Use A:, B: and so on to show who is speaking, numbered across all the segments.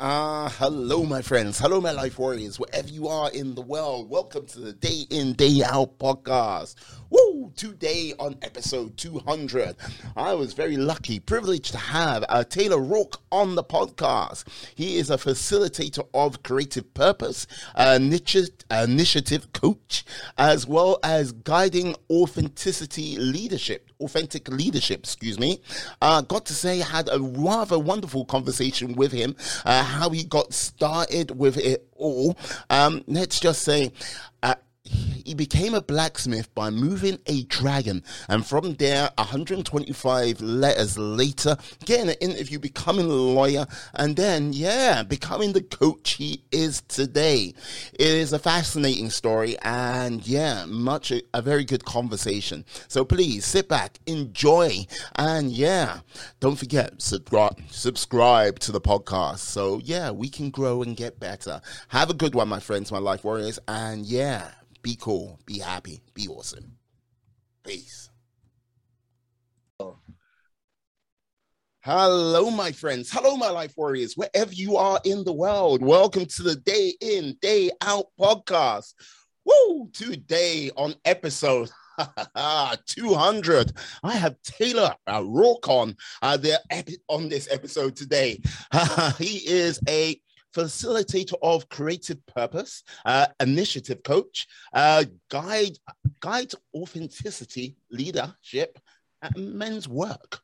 A: Ah, hello, my friends. Hello, my life warriors, wherever you are in the world. Welcome to the Day In, Day Out podcast. Today on episode 200, I was very lucky, privileged to have uh, Taylor Rourke on the podcast. He is a facilitator of creative purpose, initiative, initiative coach, as well as guiding authenticity leadership authentic leadership, excuse me. Uh, got to say, had a rather wonderful conversation with him, uh, how he got started with it all. Um, let's just say, uh, he became a blacksmith by moving a dragon, and from there, 125 letters later, getting an interview, becoming a lawyer, and then, yeah, becoming the coach he is today. It is a fascinating story, and yeah, much a, a very good conversation. So please sit back, enjoy, and yeah, don't forget subscribe subscribe to the podcast. So yeah, we can grow and get better. Have a good one, my friends, my life warriors, and yeah. Be cool. Be happy. Be awesome. Peace. Hello, my friends. Hello, my life warriors, wherever you are in the world. Welcome to the Day In, Day Out podcast. Woo! Today on episode 200. I have Taylor uh, Rourke on uh, the epi- on this episode today. he is a facilitator of creative purpose, uh, initiative coach, uh, guide, guide authenticity, leadership, and men's work.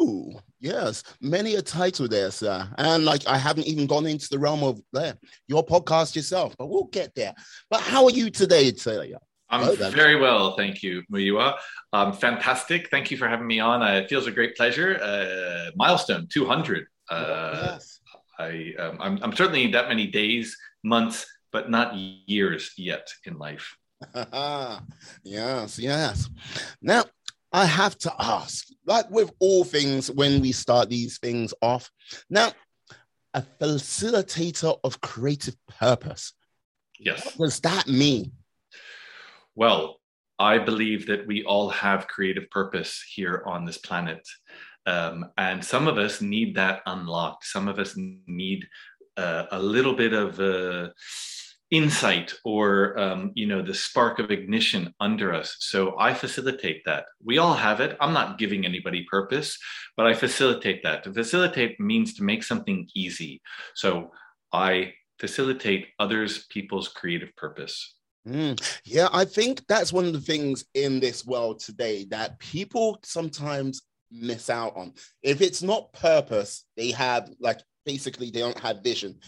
A: Ooh, yes, many a title there, sir. And like, I haven't even gone into the realm of there, your podcast yourself, but we'll get there. But how are you today, Taylor?
B: I'm oh, very well, thank you, Muyiwa. Um, fantastic. Thank you for having me on. Uh, it feels a great pleasure. Uh, milestone 200. Uh, yes. I um, I'm, I'm certainly that many days, months, but not years yet in life.
A: yes, yes. Now I have to ask, like with all things, when we start these things off, now a facilitator of creative purpose.
B: Yes.
A: What does that mean?
B: Well, I believe that we all have creative purpose here on this planet. Um, and some of us need that unlocked. Some of us need uh, a little bit of uh, insight or um, you know the spark of ignition under us. So i facilitate that. We all have it. I'm not giving anybody purpose but i facilitate that. To facilitate means to make something easy. So i facilitate others people's creative purpose.
A: Mm, yeah i think that's one of the things in this world today that people sometimes miss out on. If it's not purpose, they have like basically they don't have vision.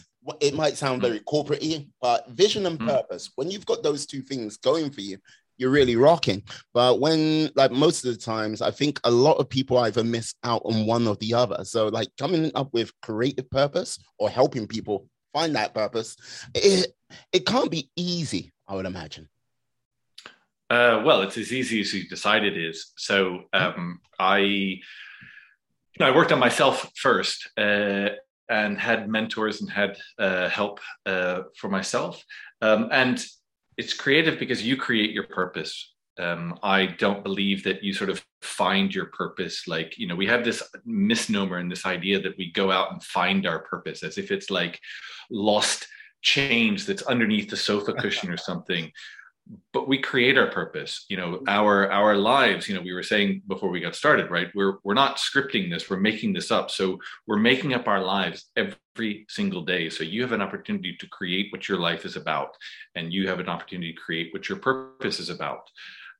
A: It might sound very corporate but vision and mm. purpose, when you've got those two things going for you, you're really rocking. But when, like, most of the times, I think a lot of people either miss out on one or the other. So, like, coming up with creative purpose or helping people find that purpose, it, it can't be easy, I would imagine.
B: Uh, well, it's as easy as you decide it is. So um, I, you know, I worked on myself first uh, and had mentors and had uh, help uh, for myself. Um, and it's creative because you create your purpose. Um, I don't believe that you sort of find your purpose. Like, you know, we have this misnomer and this idea that we go out and find our purpose as if it's like lost change that's underneath the sofa cushion or something but we create our purpose you know our our lives you know we were saying before we got started right? We're we're not scripting this we're making this up. So we're making up our lives every single day. So you have an opportunity to create what your life is about and you have an opportunity to create what your purpose is about.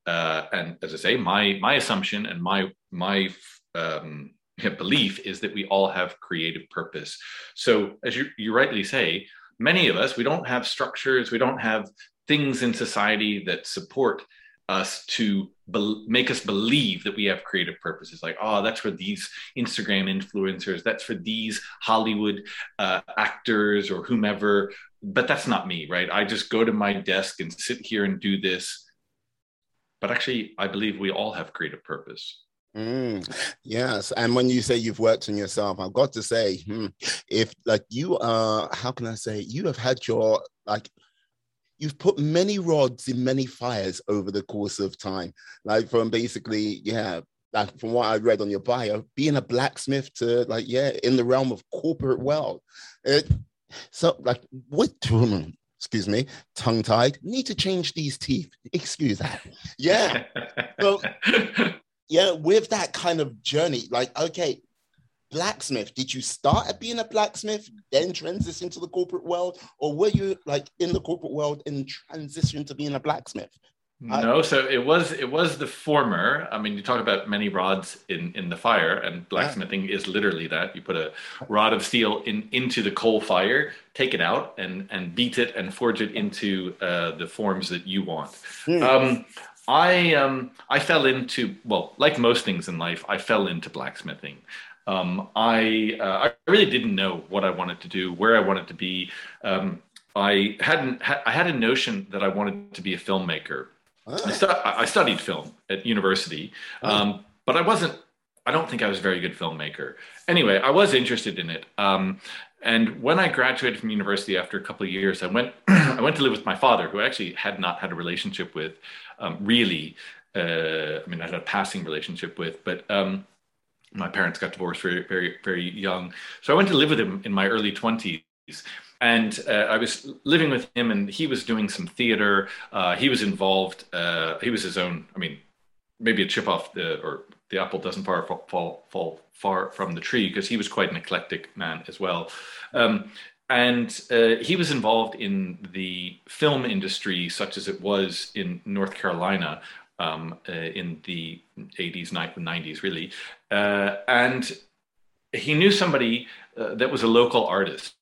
B: Uh, and as i say my my assumption and my my um, belief is that we all have creative purpose. So as you, you rightly say many of us we don't have structures we don't have things in society that support us to be- make us believe that we have creative purposes. Like oh that's for these instagram influencers that's for these hollywood uh, actors or whomever. But that's not me right? I just go to my desk and sit here and do this. But actually i believe we all have creative purpose.
A: Mm, yes, and when you say you've worked on yourself, I've got to say, hmm, if like you are, how can I say, you have had your like you've put many rods in many fires over the course of time like from basically yeah like from what I read on your bio, being a blacksmith to like yeah, in the realm of corporate world. It, so like what? Excuse me, tongue tied. Need to change these teeth. Excuse that. Yeah. so yeah, with that kind of journey, like okay, blacksmith. Did you start at being a blacksmith, then transition to the corporate world, or were you like in the corporate world and transition to being a blacksmith?
B: No, so it was it was the former. I mean, you talk about many rods in in the fire, and blacksmithing yeah. is literally that. You put a rod of steel in into the coal fire, take it out, and and beat it and forge it into uh, the forms that you want. Hmm. Um, I um, I fell into well, like most things in life, I fell into blacksmithing. Um, I uh, I really didn't know what I wanted to do, where I wanted to be. Um, I hadn't ha- I had a notion that I wanted to be a filmmaker I, stu- I, studied film at university, oh. um, but I wasn't. I don't think I was a very good filmmaker. Anyway, I was interested in it. Um, and when I graduated from university after a couple of years, I went I went to live with my father, who I actually had not had a relationship with, um, really. Uh, I mean, I had a passing relationship with, but um, my parents got divorced very, very, very young. So I went to live with him in my early twenties and uh, I was living with him, and he was doing some theater. Uh, he was involved. Uh, he was his own. I mean, maybe a chip off the or the apple doesn't far fall fall, fall far from the tree because he was quite an eclectic man as well. Um, and uh, he was involved in the film industry, such as it was in North Carolina um, uh, in the 80s, 90s, really. Uh, and he knew somebody that was a local artist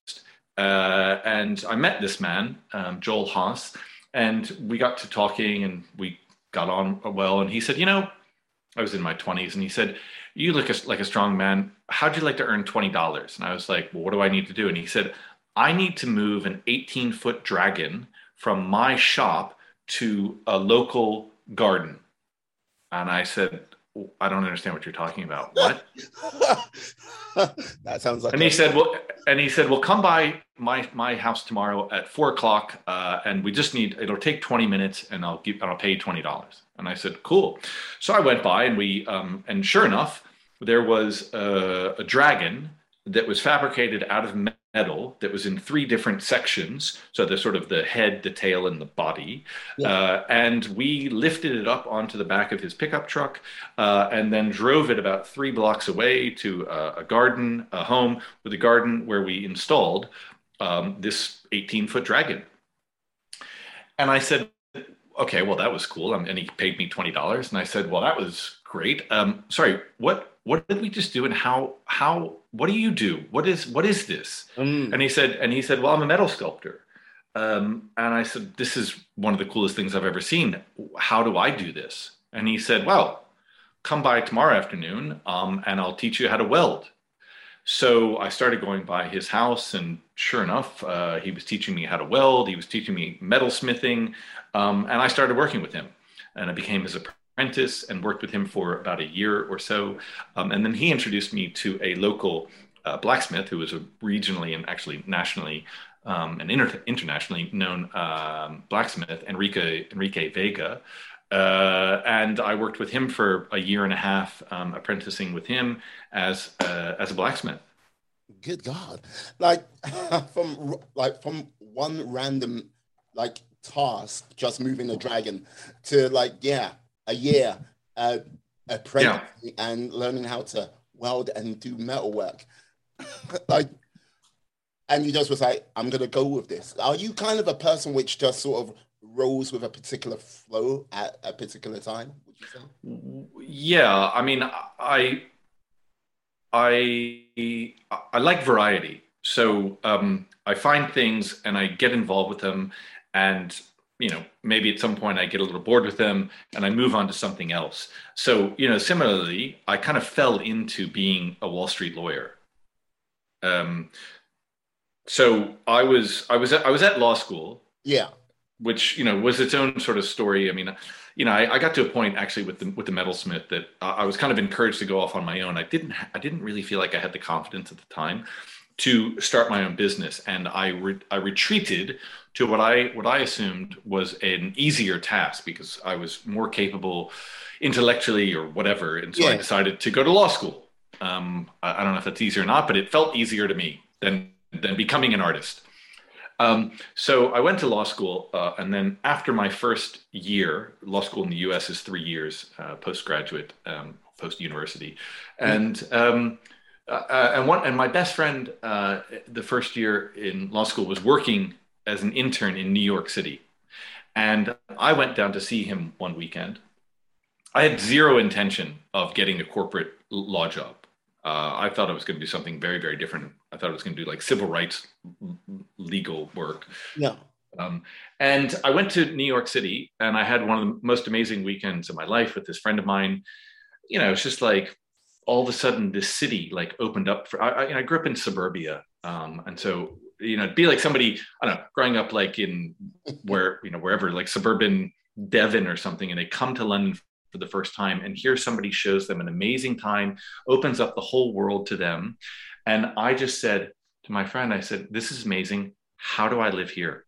B: uh, and I met this man, um, Joel Haas, and we got to talking and we got on well. And he said, You know, I was in my 20s, and he said, You look like a strong man. How'd you like to earn $20? And I was like, Well, what do I need to do? And he said, I need to move an 18 foot dragon from my shop to a local garden. And I said, I don't understand what you're talking about. What?
A: that sounds like.
B: And he said, "Well," and he said, "Well, come by my my house tomorrow at four o'clock, uh, and we just need. It'll take 20 minutes, and I'll give. I'll pay you twenty dollars." And I said, "Cool." So I went by, and we, um, and sure enough, there was a, a dragon that was fabricated out of metal that was in three different sections so the sort of the head the tail and the body. Yeah. uh, and we lifted it up onto the back of his pickup truck uh, and then drove it about three blocks away to a, a garden a home with a garden where we installed um, this 18 foot dragon. And i said okay well that was cool and he paid me $20 and i said well that was great. Um, sorry what what did we just do and how how what do you do? What is what is this? Mm. and he said and he said well i'm a metal sculptor. Um, and i said this is one of the coolest things i've ever seen. How do i do this? And he said well come by tomorrow afternoon um, and i'll teach you how to weld. So i started going by his house and sure enough uh, he was teaching me how to weld. He was teaching me metal smithing um, and i started working with him and i became his apprentice and worked with him for about a year or so. Um, and then he introduced me to a local uh, blacksmith who was a regionally and actually nationally um, and inter- internationally known um, blacksmith, Enrique, Enrique Vega. Uh, and I worked with him for a year and a half, um, apprenticing with him as uh, as a blacksmith.
A: Good God! Like from like from one random like task, just moving a dragon, to like yeah, a year uh, yeah. and learning how to weld and do metal work. like, and you just was like, I'm gonna go with this. Are you kind of a person which just sort of rolls with a particular flow at a particular time?
B: Yeah, I mean, I, I, I like variety. So um, I find things and I get involved with them, and you know maybe at some point i get a little bored with them and i move on to something else. So you know similarly i kind of fell into being a wall street lawyer. Um, so i was i was at, i was at law school.
A: Yeah.
B: Which you know was its own sort of story. I mean you know I, I got to a point actually with the with the metalsmith that I, I was kind of encouraged to go off on my own. I didn't i didn't really feel like i had the confidence at the time to start my own business, and I re- I retreated to what I what I assumed was an easier task because I was more capable intellectually or whatever, and so yeah. I decided to go to law school. Um, I, I, don't know if that's easier or not, but it felt easier to me than than becoming an artist. Um, so I went to law school, uh, and then after my first year, law school in the U.S. is three years uh, postgraduate, um, post university, and um, uh, and one and my best friend uh, the first year in law school was working as an intern in New York City. And I went down to see him one weekend. I had zero intention of getting a corporate law job. Uh, I thought it was going to do something very, very different. I thought it was going to do like civil rights legal work.
A: Yeah.
B: Um, and I went to New York City and I had one of the most amazing weekends of my life with this friend of mine. You know, it's just like all of a sudden this city like opened up for, I, I, I grew up in suburbia. Um, and so you know, it'd be like somebody, I don't know, growing up like in where, you know, wherever, like suburban Devon or something, and they come to London for the first time, and here somebody shows them an amazing time, opens up the whole world to them. And I just said to my friend, I said, This is amazing. How do I live here?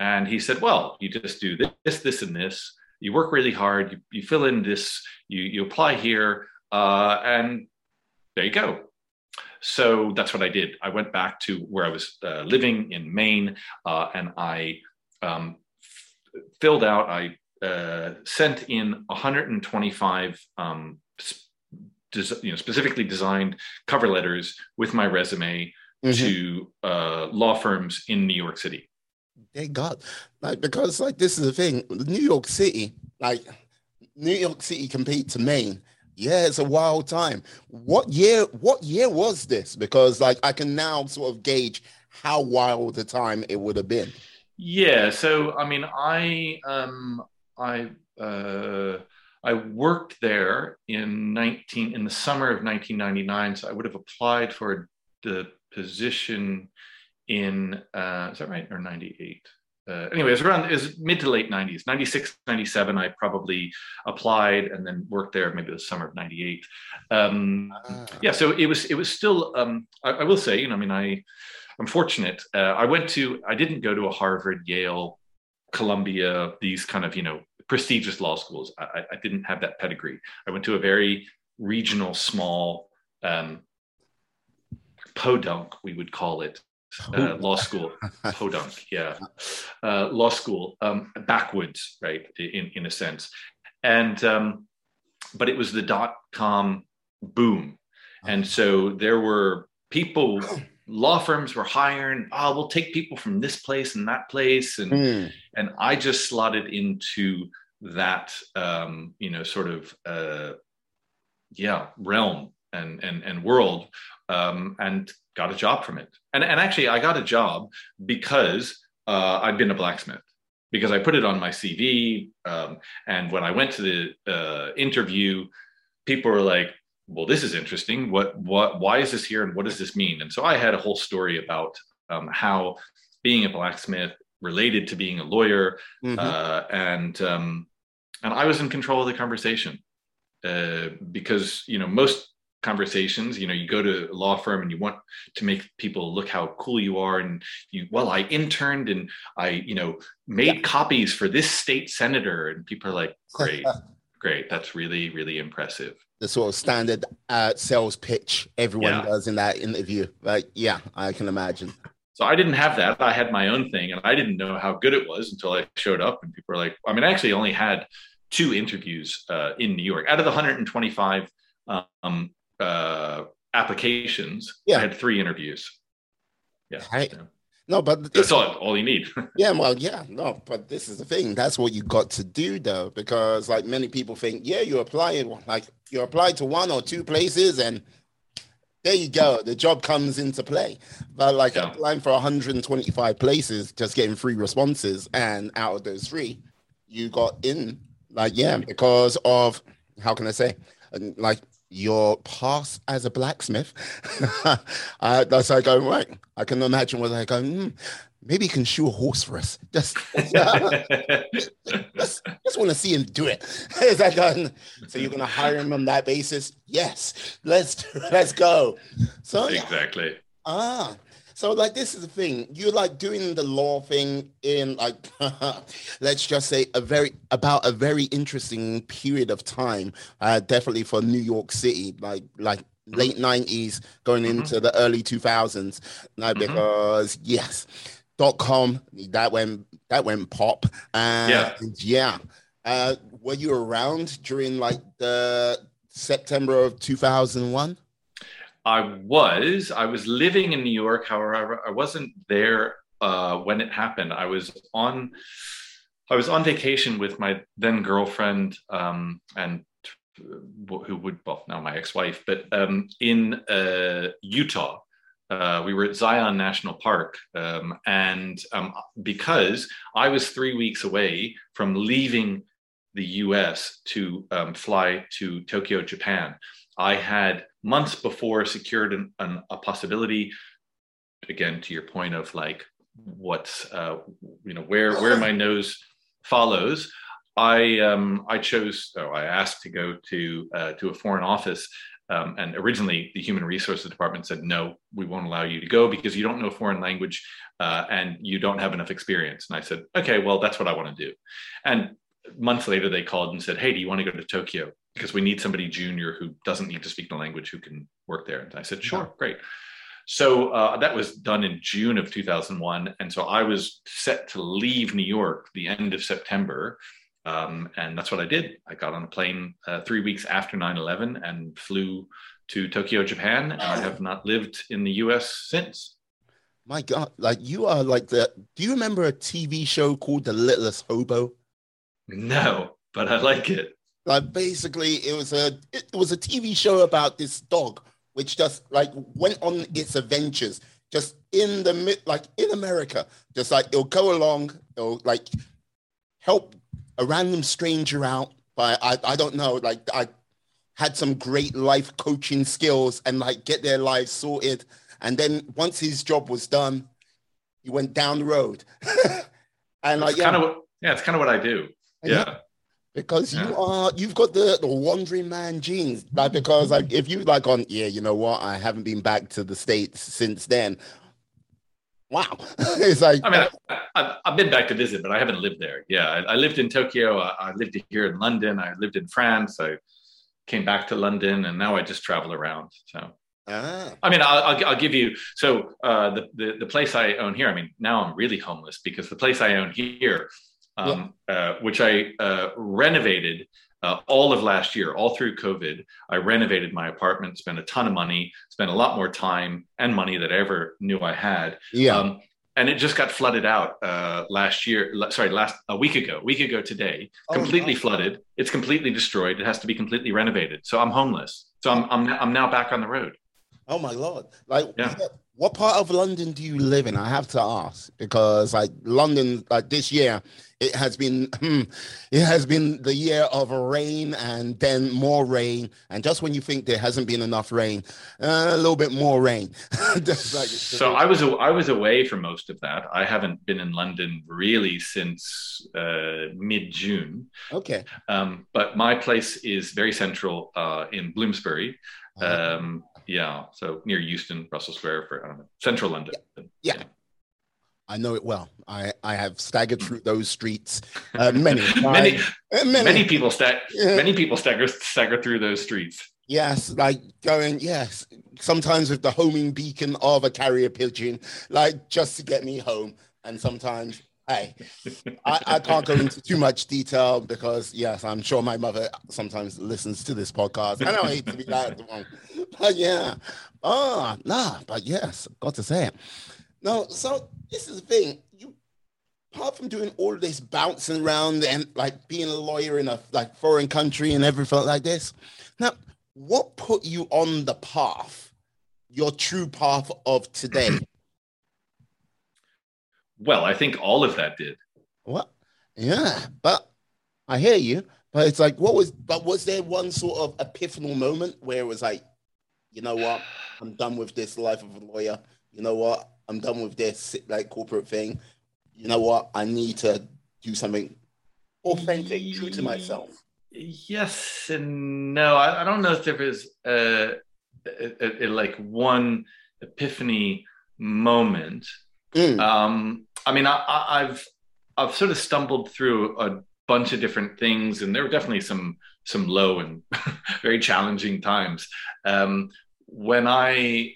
B: And he said, Well, you just do this, this, and this. You work really hard. You, you fill in this. You you apply here, uh, and there you go. So that's what I did. I went back to where I was uh, living in Maine, uh, and I um, f- filled out. I uh, sent in 125 um, des- you know, specifically designed cover letters with my resume mm-hmm. to uh, law firms in New York City.
A: Thank God, like because like this is the thing, New York City, like New York City compared to Maine yeah, it's a wild time. What year? What year was this? Because like I can now sort of gauge how wild the time it would have been.
B: Yeah. So I mean, I um, I uh, I worked there in nineteen in the summer of nineteen ninety nine. So I would have applied for the position in uh, is that right or ninety eight? Uh, anyway, it was around it was mid to late 90s, 96, 97. I probably applied and then worked there maybe the summer of 98. Um, ah. Yeah, so it was it was still. Um, I, I, will say, you know, I mean, I I'm fortunate. Uh, I went to I didn't go to a Harvard, Yale, Columbia, these kind of you know prestigious law schools. I, I didn't have that pedigree. I went to a very regional, small um, podunk, we would call it, uh, law school, podunk, yeah, uh, law school, um, backwards, right, in in a sense, and um, but it was the dot com boom, and so there were people, law firms were hiring. Oh, we'll take people from this place and that place, and mm. and I just slotted into that, um, you know, sort of, uh, yeah, realm and and and world um, and got a job from it. And, and actually, I got a job because uh, I'd been a blacksmith because I put it on my CV. Um, and when I went to the uh, interview, people were like, "Well, this is interesting. What, what, why is this here, and what does this mean?" And so I had a whole story about um, how being a blacksmith related to being a lawyer, mm-hmm. uh, and um, and I was in control of the conversation uh, because you know most conversations you know you go to a law firm and you want to make people look how cool you are and you well i interned and i you know made yeah. copies for this state senator. And people are like great great. That's really really impressive.
A: The sort of standard uh, sales pitch everyone yeah. does in that interview. Like yeah i can imagine.
B: So i didn't have that. I had my own thing and i didn't know how good it was until i showed up and people were like i mean i actually only had two interviews uh, in new york. Out of the 125 um, uh, applications, yeah. I had three interviews. Yeah.
A: Right. No, but
B: that's all, all you need.
A: yeah, well, yeah, no, but this is the thing. That's what you got to do, though, because like many people think, yeah, you apply like you apply to one or two places, and there you go, the job comes into play. But like yeah. applying for 125 places, just getting three responses, and out of those three, you got in. Like, yeah, because of how can I say, like your past as a blacksmith. uh, that's like going right. I can imagine where they're. Mm, maybe he can shoe a horse for us. Just, just, just want to see him do it. Is that done? So you're going to hire him on that basis? Yes. Let's let's go. So
B: exactly.
A: Ah, So like this is the thing. You're like doing the law thing in like let's just say a very about a very interesting period of time. Uh, definitely for New York City, like like mm-hmm. late nineties going mm-hmm. into the early two thousands. Now mm-hmm. because yes, dot com that went that went pop. And yeah. yeah. Uh, were you around during like the September of 2001?
B: I was. I was living in New York. However, I wasn't there uh, when it happened. I was on. I was on vacation with my then girlfriend um, and who would well now my ex-wife, but um, in uh, Utah. Uh, we were at Zion National Park, um, and um, because I was three weeks away from leaving the US to um, fly to Tokyo, Japan. I had months before secured an, an, a possibility, again, to your point of like what's, uh, you know, where, where my nose follows. I, um, I chose, oh, I asked to go to, uh, to a foreign office um, and originally, the human resources department said, no, we won't allow you to go because you don't know a foreign language uh, and you don't have enough experience. And I said, okay, well, that's what I want to do. And months later, they called and said, Hey, do you want to go to Tokyo? Because we need somebody junior who doesn't need to speak the language who can work there. And I said, Sure, yeah. great. So uh, that was done in June of 2001. And so I was set to leave New York the end of September. Um, and that's what I did. I got on a plane uh, three weeks after 9 11 and flew to Tokyo, Japan. And I have not lived in the US since.
A: My God, like you are like the. Do you remember a TV show called The Littlest Hobo?
B: No, but I like it.
A: Like basically, it was a it was a TV show about this dog which just like went on its adventures just in the mid like in America. Just like it'll go along, it'll like help a random stranger out. But I I don't know, like I had some great life coaching skills and like get their lives sorted. And then once his job was done, he went down the road.
B: and like yeah. kind of yeah, it's kind of what I do yeah.
A: Because yeah. you are you've got the, the wandering man genes. Like because like if you like on yeah, you know what, I haven't been back to the States since then. Wow. it's like
B: I mean I, have been back to visit, but I haven't lived there. Yeah. I, I lived in Tokyo, I, I lived here in London, I lived in France, I came back to London and now I just travel around. So Ah. I mean, I'll, I'll, I'll, give you. So uh, the, the the place I own here. I mean, now I'm really homeless because the place I own here um, yeah. uh, which I uh, renovated uh, all of last year, all through COVID. I renovated my apartment, spent a ton of money, spent a lot more time and money that I ever knew I had.
A: Yeah. Um,
B: and it just got flooded out uh, last year. Sorry, last a week ago. A week ago today, oh, completely flooded. It's completely destroyed. It has to be completely renovated. So I'm homeless. So I'm I'm I'm now back on the road.
A: Oh my lord! Like, yeah. What part of London do you live in? I have to ask because like London, like this year, it has been hmm, it has been the year of rain and then more rain. And just when you think there hasn't been enough rain uh, a little bit more rain.
B: Like, so i was i was away for most of that. I haven't been in london really since uh, mid-june.
A: Okay.
B: Um, but my place is very central uh, in bloomsbury. Uh-huh. um, yeah so near euston russell square for i don't know central london
A: yeah. yeah. I know it well. I, I have staggered through those streets uh, many,
B: many, many, many people stag- yeah. many people stagger stagger through those streets.
A: Yes, like going yes. Sometimes with the homing beacon of a carrier pigeon, like just to get me home. And sometimes, hey, I, I can't go into too much detail because yes, I'm sure my mother sometimes listens to this podcast. I don't hate to be that one, but yeah. Oh, nah, but yes, got to say it. No, so this is the thing. You apart from doing all this bouncing around and like being a lawyer in a like foreign country and everything like this. Now, what put you on the path, your true path of today?
B: Well, I think all of that did.
A: What? Yeah, but I hear you. But it's like, what was? But was there one sort of epiphanal moment where it was like, you know what, I'm done with this life of a lawyer. You know what, I'm done with this like corporate thing. You know what? I need to do something authentic, true to myself.
B: Yes and no. I, I don't know if there was a, a, a, like one epiphany moment. Mm. Um, I mean, I, have I've sort of stumbled through a bunch of different things, and there were definitely some some low and very challenging times. Um, when I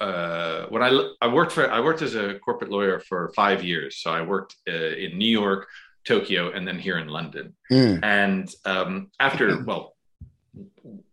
B: uh, when I I worked for I worked as a corporate lawyer for five years. So I worked uh, in New York, Tokyo, and then here in London. Mm. And um, after well,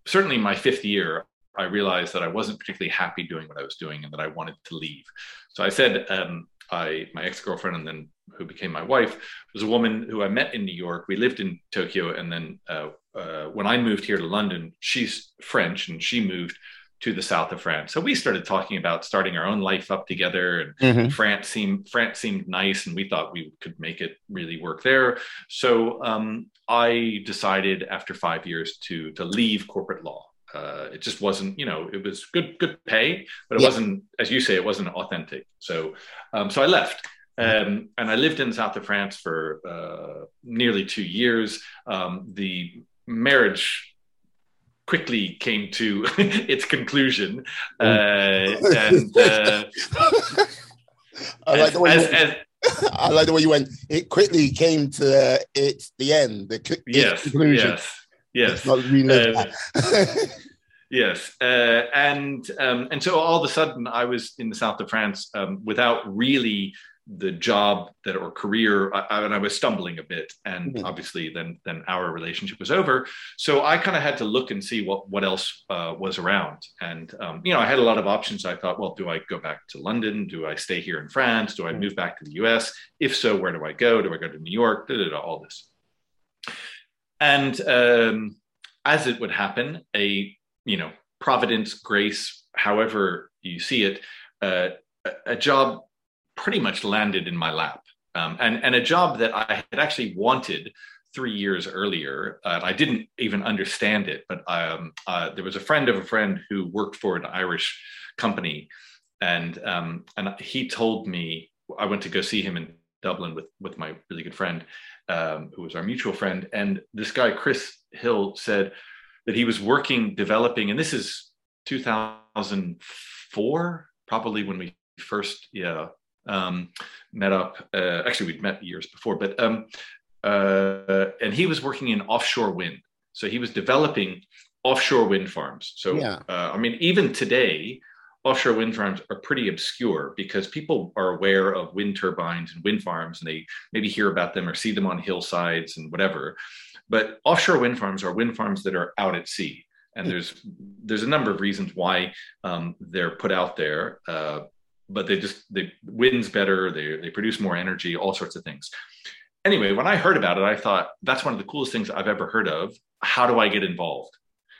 B: certainly my fifth year, I realized that I wasn't particularly happy doing what I was doing, and that I wanted to leave. So I said, um, I my ex girlfriend, and then who became my wife, was a woman who I met in New York. We lived in Tokyo, and then uh, uh, when I moved here to London, she's French, and she moved to the south of France. So we started talking about starting our own life up together, and mm-hmm. France seemed France seemed nice, and we thought we could make it really work there. So um, I decided after five years to to leave corporate law. Uh, it just wasn't, you know, it was good good pay, but it yeah. wasn't, as you say, it wasn't authentic. So um, so I left. Um, and I lived in south of France for uh, nearly two years. Um, the marriage quickly came to its conclusion. Uh, and uh,
A: I like the way as, you, as, I like the way you went. It quickly came to uh, its the end. The its
B: yes, conclusion. yes, yes. Not um, yes, uh, and um, and so all of a sudden, I was in the south of France um, without really the job that or career I, and i was stumbling a bit and mm-hmm. obviously then then our relationship was over. So i kind of had to look and see what what else uh, was around. And um, you know i had a lot of options. I thought well do i go back to london? Do i stay here in france? Do i mm-hmm. move back to the us if so where do i go? Do i go to new york? Da, da, da, all this and um, as it would happen a you know providence grace however you see it uh, a job pretty much landed in my lap. Um, and, and a job that I had actually wanted three years earlier. Uh, I didn't even understand it, but um, uh, there was a friend of a friend who worked for an Irish company, and um, and he told me I went to go see him in Dublin with with my really good friend, um, who was our mutual friend, and this guy Chris Hill said that he was working developing, and this is 2004, probably when we first yeah um, met up. Uh, actually, we'd met years before, but um, uh, and he was working in offshore wind. So he was developing offshore wind farms. So yeah. uh, I mean, even today, offshore wind farms are pretty obscure because people are aware of wind turbines and wind farms, and they maybe hear about them or see them on hillsides and whatever. But offshore wind farms are wind farms that are out at sea and there's there's a number of reasons why um, they're put out there. Uh, but they just they winds better they, they produce more energy all sorts of things anyway when i heard about it i thought that's one of the coolest things i've ever heard of how do i get involved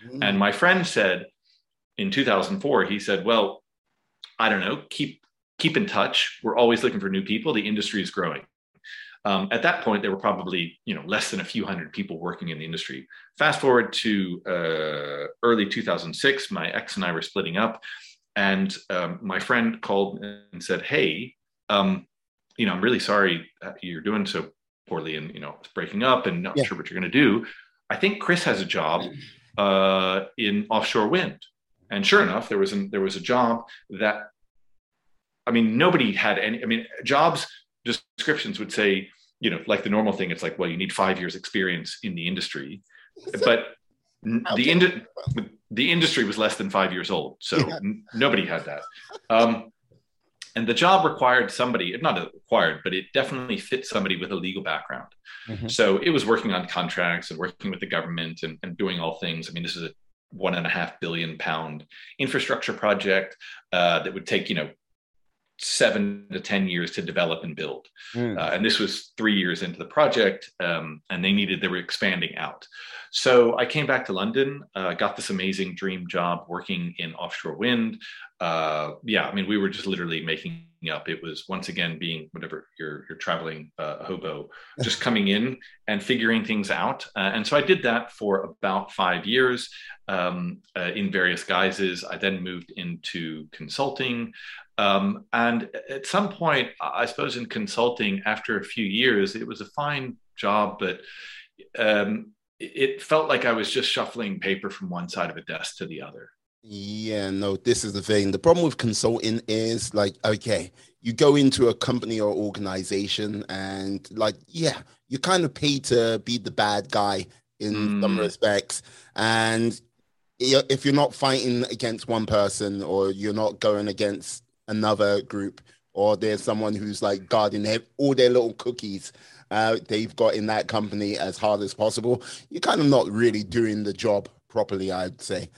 B: mm. and my friend said in 2004 he said well i don't know keep keep in touch we're always looking for new people the industry is growing um, at that point there were probably you know less than a few hundred people working in the industry fast forward to uh, early 2006 my ex and i were splitting up and um, my friend called and said, "Hey, um, you know, I'm really sorry you're doing so poorly, and you know, it's breaking up, and not yeah. sure what you're going to do. I think Chris has a job uh, in offshore wind." And sure enough, there was an, there was a job that, I mean, nobody had any. I mean, jobs descriptions would say, you know, like the normal thing. It's like, well, you need five years experience in the industry, but the ind- the industry was less than five years old, so yeah. n- nobody had that. Um, and the job required somebody, not required, but it definitely fit somebody with a legal background. Mm-hmm. So it was working on contracts and working with the government and, and doing all things. I mean, this is a one and a half billion pound infrastructure project uh, that would take you know seven to 10 years to develop and build. Mm. Uh, and this was three years into the project, um, and they needed, they were expanding out. So I came back to London, uh, got this amazing dream job working in offshore wind. Uh, yeah, I mean, we were just literally making up. It was once again being whatever you're, you're traveling uh, hobo, just coming in and figuring things out. Uh, and so I did that for about five years um, uh, in various guises. I then moved into consulting. Um, and at some point, I suppose in consulting, after a few years, it was a fine job, but um, it felt like I was just shuffling paper from one side of a desk to the other.
A: Yeah, no, this is the thing. The problem with consulting is like, okay, you go into a company or organization and like, yeah, you're kind of pay to be the bad guy in mm. some respects. And if you're not fighting against one person or you're not going against another group or there's someone who's like guarding all their little cookies uh, they've got in that company as hard as possible, you're kind of not really doing the job properly, I'd say.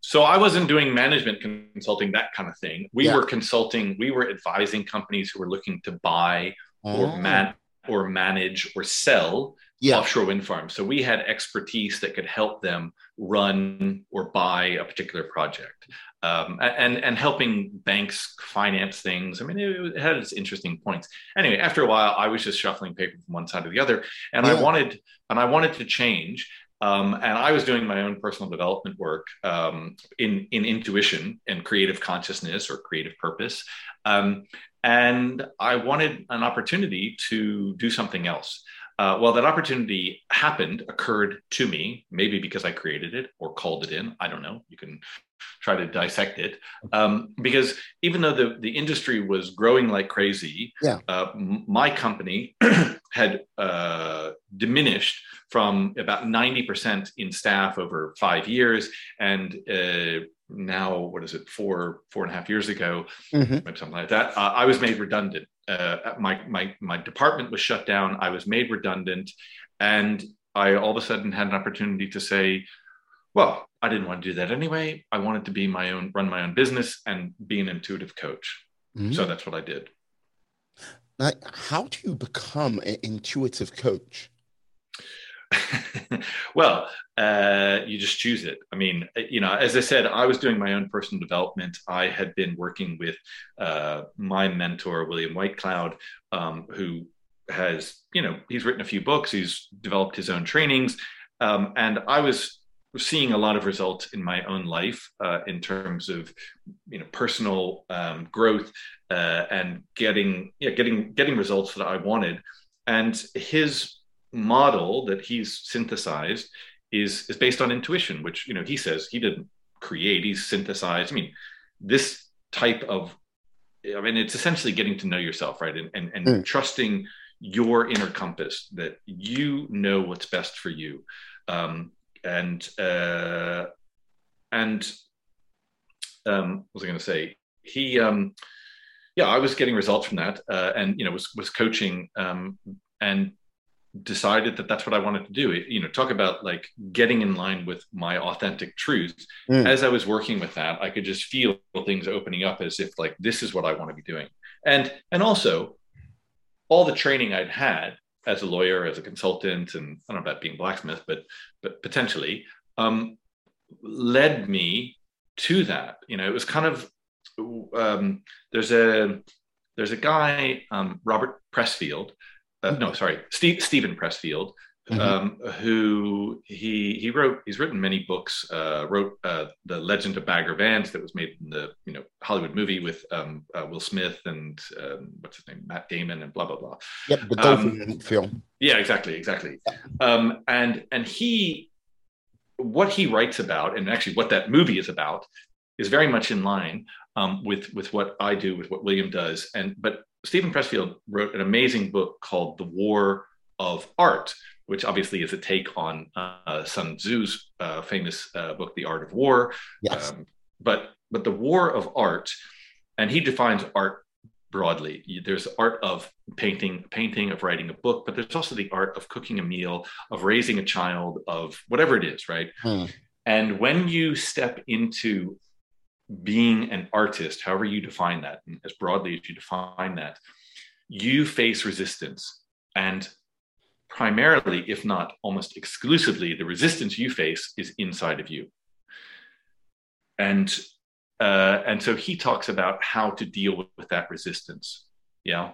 B: So I wasn't doing management consulting, that kind of thing. We yeah. were consulting, we were advising companies who were looking to buy oh. or man or manage or sell yeah. offshore wind farms. So we had expertise that could help them run or buy a particular project. Um, and and helping banks finance things. I mean, it, it, had its interesting points. Anyway, after a while, I was just shuffling paper from one side to the other, and yeah. I wanted and I wanted to change. Um, and I was doing my own personal development work um, in in intuition and creative consciousness or creative purpose. Um, and I wanted an opportunity to do something else. Uh, well, that opportunity happened, occurred to me, maybe because I created it or called it in. I don't know. You can try to dissect it. Um, because even though the, the industry was growing like crazy,
A: yeah.
B: uh, my company had uh, diminished from about 90% in staff over five years. And uh, now, what is it, four, four and a half years ago, mm-hmm. maybe something like that, uh, I was made redundant. Uh, my, my, my department was shut down. I was made redundant. And I all of a sudden had an opportunity to say, well, I didn't want to do that anyway. I wanted to be my own, run my own business and be an intuitive coach. Mm-hmm. So that's what I did.
A: Like, how do you become an intuitive coach?
B: well, uh, you just choose it. I mean, you know, as I said, I was doing my own personal development. I had been working with uh, my mentor, William Whitecloud, um, who has, you know, he's written a few books, he's developed his own trainings. Um, and I was seeing a lot of results in my own life uh, in terms of you know personal um, growth uh, and getting yeah, getting getting results that I wanted. And his model that he's synthesized is is based on intuition, which you know he says he didn't create; he's synthesized. I mean, this type of I mean, it's essentially getting to know yourself, right, and and, and mm. trusting your inner compass that you know what's best for you. Um, and uh, and um, what was I going to say? He, um, yeah, I was getting results from that, uh, and you know, was was coaching um, and decided that that's what I wanted to do. It, you know, talk about like getting in line with my authentic truth. Mm. As I was working with that, I could just feel things opening up as if like this is what I want to be doing, and and also all the training I'd had as a lawyer, as a consultant, and I don't know about being blacksmith, but but potentially um, led me to that. You know, it was kind of um, there's a there's a guy um, Robert Pressfield, uh, no, sorry, Steve, Steven Pressfield, mm-hmm. um, who he he wrote he's written many books. Uh, wrote uh, the Legend of Bagger Vance that was made in the you know Hollywood movie with um, uh, Will Smith and um, what's his name Matt Damon and blah blah blah.
A: Yep, the dolphin um, film.
B: Yeah, exactly, exactly. Um, and and he what he writes about and actually what that movie is about is very much in line um, with with what I do, with what William does. And but Steven Pressfield wrote an amazing book called The War of Art, which obviously is a take on uh, Sun Tzu's uh, famous uh, book, The Art of War.
A: Yes. Um,
B: but but the war of art, and he defines art broadly. There's art of painting, painting, of writing a book, but there's also the art of cooking a meal, of raising a child, of whatever it is, right? Hmm. And when you step into being an artist, however you define that, as broadly as you define that, you face resistance. And primarily, if not almost exclusively, the resistance you face is inside of you. And uh, and so he talks about how to deal with, with that resistance. Yeah,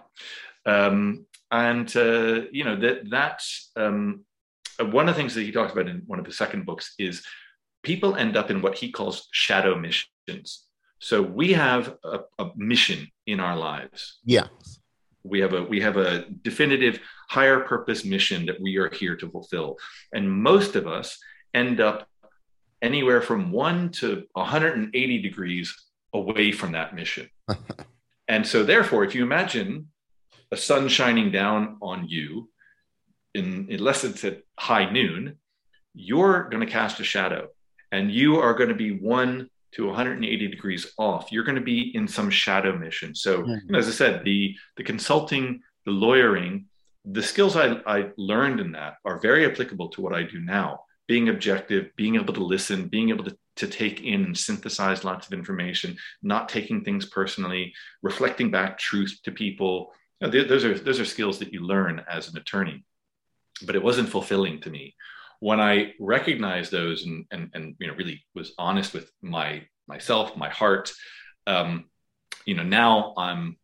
B: um, and uh, you know that that's um, uh, one of the things that he talks about in one of his second books is people end up in what he calls shadow missions. So we have a, a mission in our lives.
A: Yeah
B: we have a we have a definitive higher purpose mission that we are here to fulfill and most of us end up anywhere from one to 180 degrees away from that mission. and so, therefore, if you imagine a sun shining down on you, in, unless it's at high noon, you're going to cast a shadow and you are going to be one to 180 degrees off. You're going to be in some shadow mission. So, mm-hmm. you know, as I said, the, the consulting, the lawyering, the skills I, I learned in that are very applicable to what I do now being objective, being able to listen, being able to, to take in and synthesize lots of information, not taking things personally, reflecting back truth to people. You know, those are those are skills that you learn as an attorney. But it wasn't fulfilling to me when I recognized those and and, and you know really was honest with my myself, my heart. Um, you know, now I'm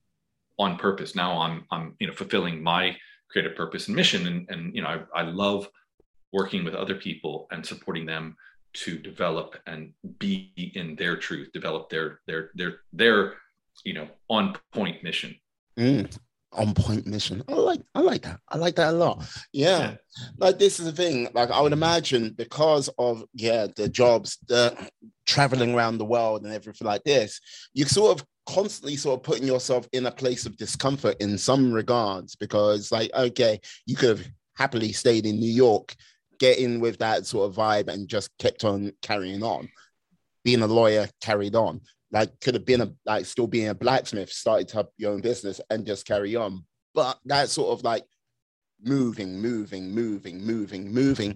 B: on purpose. Now I'm I'm you know fulfilling my creative purpose and mission, and and you know I, I love working with other people and supporting them to develop and be in their truth, develop their their their their you know on point mission.
A: Mm, on point mission. I like I like that. I like that a lot. Yeah. yeah. Like this is the thing. Like I would imagine because of yeah, the jobs, the traveling around the world and everything like this, you sort of constantly sort of putting yourself in a place of discomfort in some regards because like okay, you could have happily stayed in New York get in with that sort of vibe and just kept on carrying on. Being a lawyer carried on. Like could have been a like still being a blacksmith, started to have your own business and just carry on. But that sort of like moving, moving, moving, moving, moving,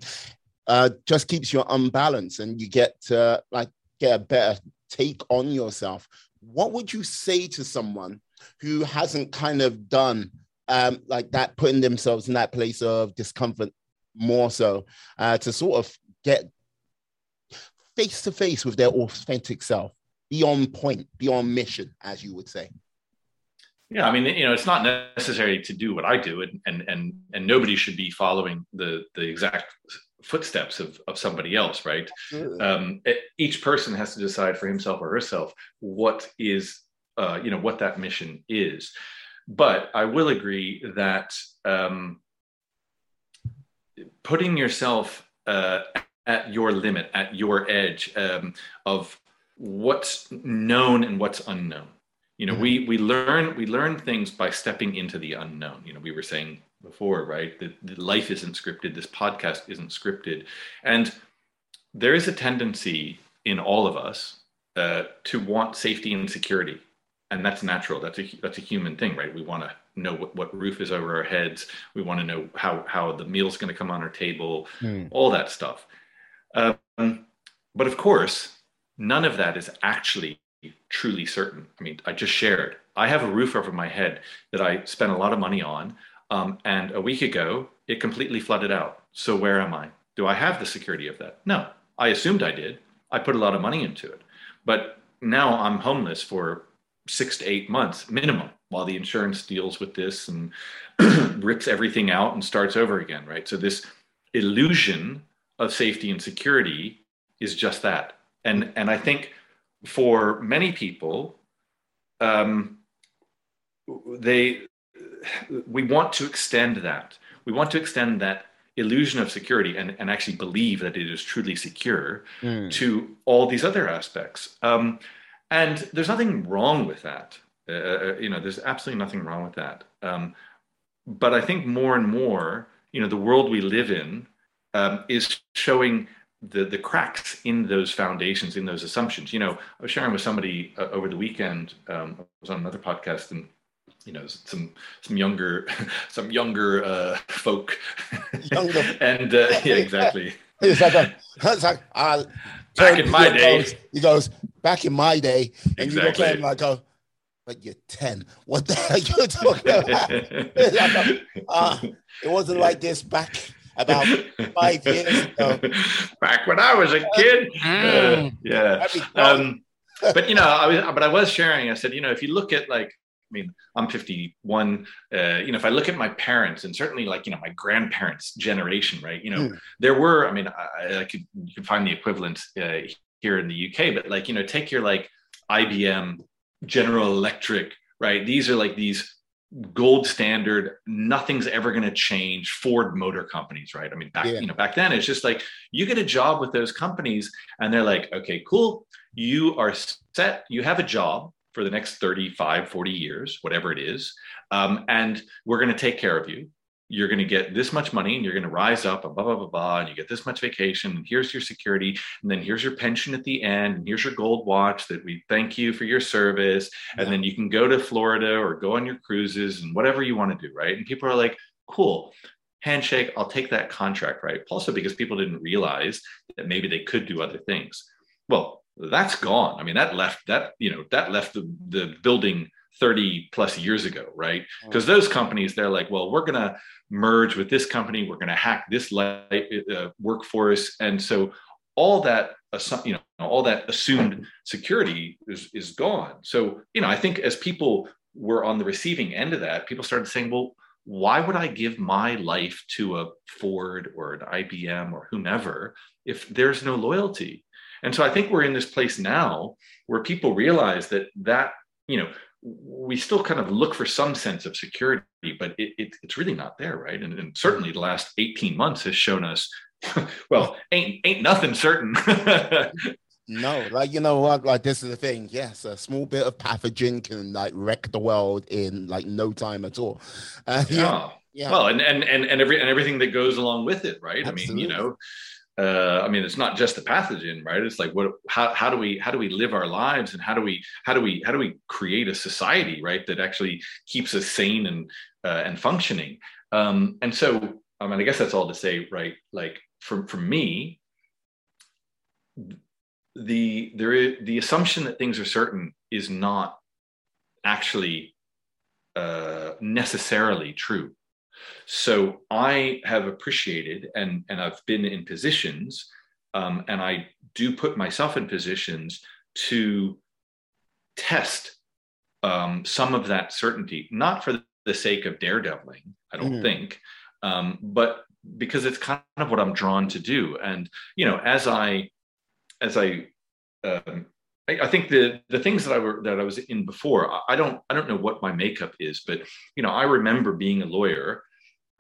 A: uh, just keeps you unbalanced and you get to like get a better take on yourself. What would you say to someone who hasn't kind of done um, like that, putting themselves in that place of discomfort more so uh, to sort of get face to face with their authentic self, be on point, be on mission, as you would say.
B: Yeah, I mean, you know, it's not necessary to do what I do, and and and and nobody should be following the the exact footsteps of of somebody else, right? Um, each person has to decide for himself or herself what is, uh, you know, what that mission is. But I will agree that um, putting yourself uh, at your limit, at your edge um, of what's known and what's unknown. You know, mm-hmm. we we learn we learn things by stepping into the unknown. You know, we were saying before, right? That, that life isn't scripted. This podcast isn't scripted, and there is a tendency in all of us uh, to want safety and security, and that's natural. That's a that's a human thing, right? We want to know what, what roof is over our heads. We want to know how how the meal's going to come on our table, mm. all that stuff. Um, but of course, none of that is actually truly certain. I mean, I just shared. I have a roof over my head that I spent a lot of money on, um, and a week ago it completely flooded out. So where am I? Do I have the security of that? No, I assumed I did. I put a lot of money into it, but now I'm homeless for six to eight months minimum while the insurance deals with this and rips everything out and starts over again, right? So this illusion of safety and security is just that. And and I think for many people, um, they we want to extend that. We want to extend that illusion of security and, and actually believe that it is truly secure mm. to all these other aspects. Um, and there's nothing wrong with that. Uh, uh, you know, there's absolutely nothing wrong with that. Um, but I think more and more, you know, the world we live in um, is showing the the cracks in those foundations, in those assumptions. You know, I was sharing with somebody uh, over the weekend. Um, I was on another podcast, and you know, some some younger some younger uh, folk, younger. and uh, yeah, exactly.
A: It's like, a, it's like uh,
B: back in my day.
A: Goes, he goes back in my day, and exactly. you look at him like, oh, but you're 10. What the hell are you talking about? uh, it wasn't like this back about five years ago.
B: Back when I was a kid. Mm. Uh, yeah. Um, but you know, I was, but I was sharing. I said, you know, if you look at like, I mean, I'm 51. Uh, you know, if I look at my parents and certainly like you know my grandparents' generation, right? You know, mm. there were. I mean, I, I, could you could find the equivalent uh, here in the UK, but like you know, take your like IBM General Electric, right? These are like these gold standard nothing's ever going to change ford motor companies right? I mean back yeah. you know back then it's just like you get a job with those companies and they're like okay cool. You are set. You have a job for the next 35 40 years whatever it is um, and we're going to take care of you you're going to get this much money and you're going to rise up and blah blah blah blah and you get this much vacation and here's your security and then here's your pension at the end and here's your gold watch that we thank you for your service yeah. and then you can go to Florida or go on your cruises and whatever you want to do right? And people are like cool handshake I'll take that contract right? Also because people didn't realize that maybe they could do other things. Well that's gone. I mean that left that you know that left the the building 30 plus years ago, right? Because mm. those companies, they're like, well, we're going to merge with this company, we're going to hack this light, uh, workforce, and so all that, you know, all that assumed security is is gone. So, you know, I think as people were on the receiving end of that, people started saying, well, why would I give my life to a Ford or an IBM or whomever if there's no loyalty? And so I think we're in this place now where people realize that that you know we still kind of look for some sense of security, but it, it, it's really not there, right? And, and, certainly the last 18 months has shown us, well, ain't ain't nothing certain.
A: no, like you know what, like this is the thing. Yes, a small bit of pathogen can like wreck the world in like no time at all.
B: Uh, yeah. yeah. yeah. Well, and and and and every and everything that goes along with it, right? Absolutely. I mean, you know, uh, I mean, it's not just the pathogen, right? It's like what, how, how do we, how do we live our lives, and how do we, how do we, how do we create a society, right, that actually keeps us sane and uh, and functioning? Um, and so, I mean, I guess that's all to say, right? Like for for me, the there is the assumption that things are certain is not actually uh, necessarily true. So I have appreciated and, and I've been in positions, um, and I do put myself in positions to test um, some of that certainty, not for the sake of daredeviling, I don't mm. think, um, but because it's kind of what I'm drawn to do. And you know, as I as I um, I, I, think the the things that I were that I was in before, I don't I don't know what my makeup is, but you know, I remember being a lawyer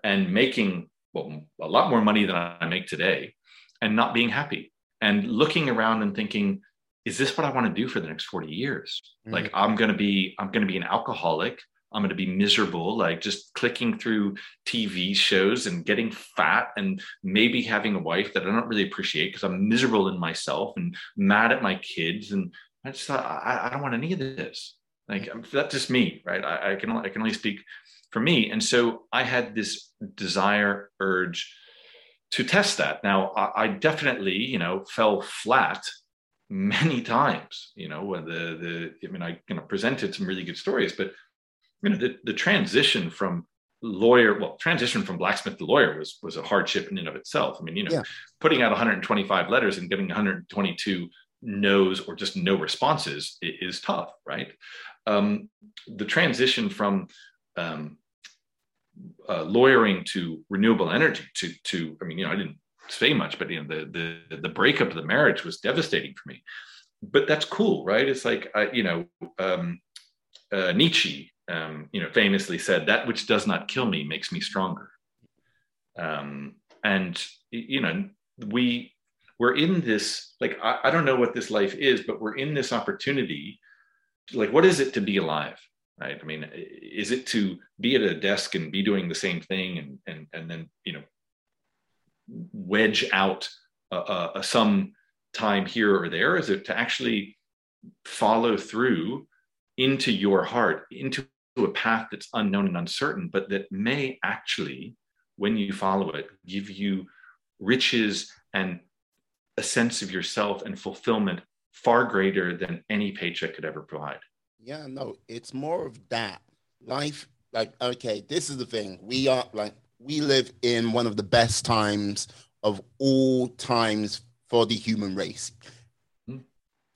B: and making well a lot more money than I make today and not being happy and looking around and thinking is this what I want to do for the next 40 years mm-hmm. like I'm to be I'm going to be an alcoholic I'm going to be miserable, like just clicking through TV shows and getting fat and maybe having a wife that I don't really appreciate because I'm miserable in myself and mad at my kids. And I just thought, I, I don't want any of this. Like that's just me, right? I, I, can I can only speak for me. And so I had this desire, urge to test that. Now, I, I definitely, you know, fell flat many times, you know, when the, the, I mean, I, you know, presented some really good stories, but, you know, the, the transition from lawyer, well, transition from blacksmith to lawyer was, was a hardship in and of itself. I mean, you know, yeah. putting out 125 letters and getting 122 no's or just no responses is, tough, right? Um, the transition from um, uh, lawyering to renewable energy to to I mean you know I didn't say much but you know the the the breakup of the marriage was devastating for me but that's cool right it's like I, you know um, uh, Nietzsche um, you know famously said that which does not kill me makes me stronger. Um, and you know we we're in this like I, I don't know what this life is but we're in this opportunity like what is it to be alive right? I mean is it to be at a desk and be doing the same thing and and and then you know wedge out a, a, some time here or there? Is it to actually follow through into your heart into a path that's unknown and uncertain but that may actually when you follow it give you riches and a sense of yourself and fulfillment far greater than any paycheck could ever provide
A: yeah, no, it's more of that. Life, like, okay, this is the thing. We are like, we live in one of the best times of all times for the human race.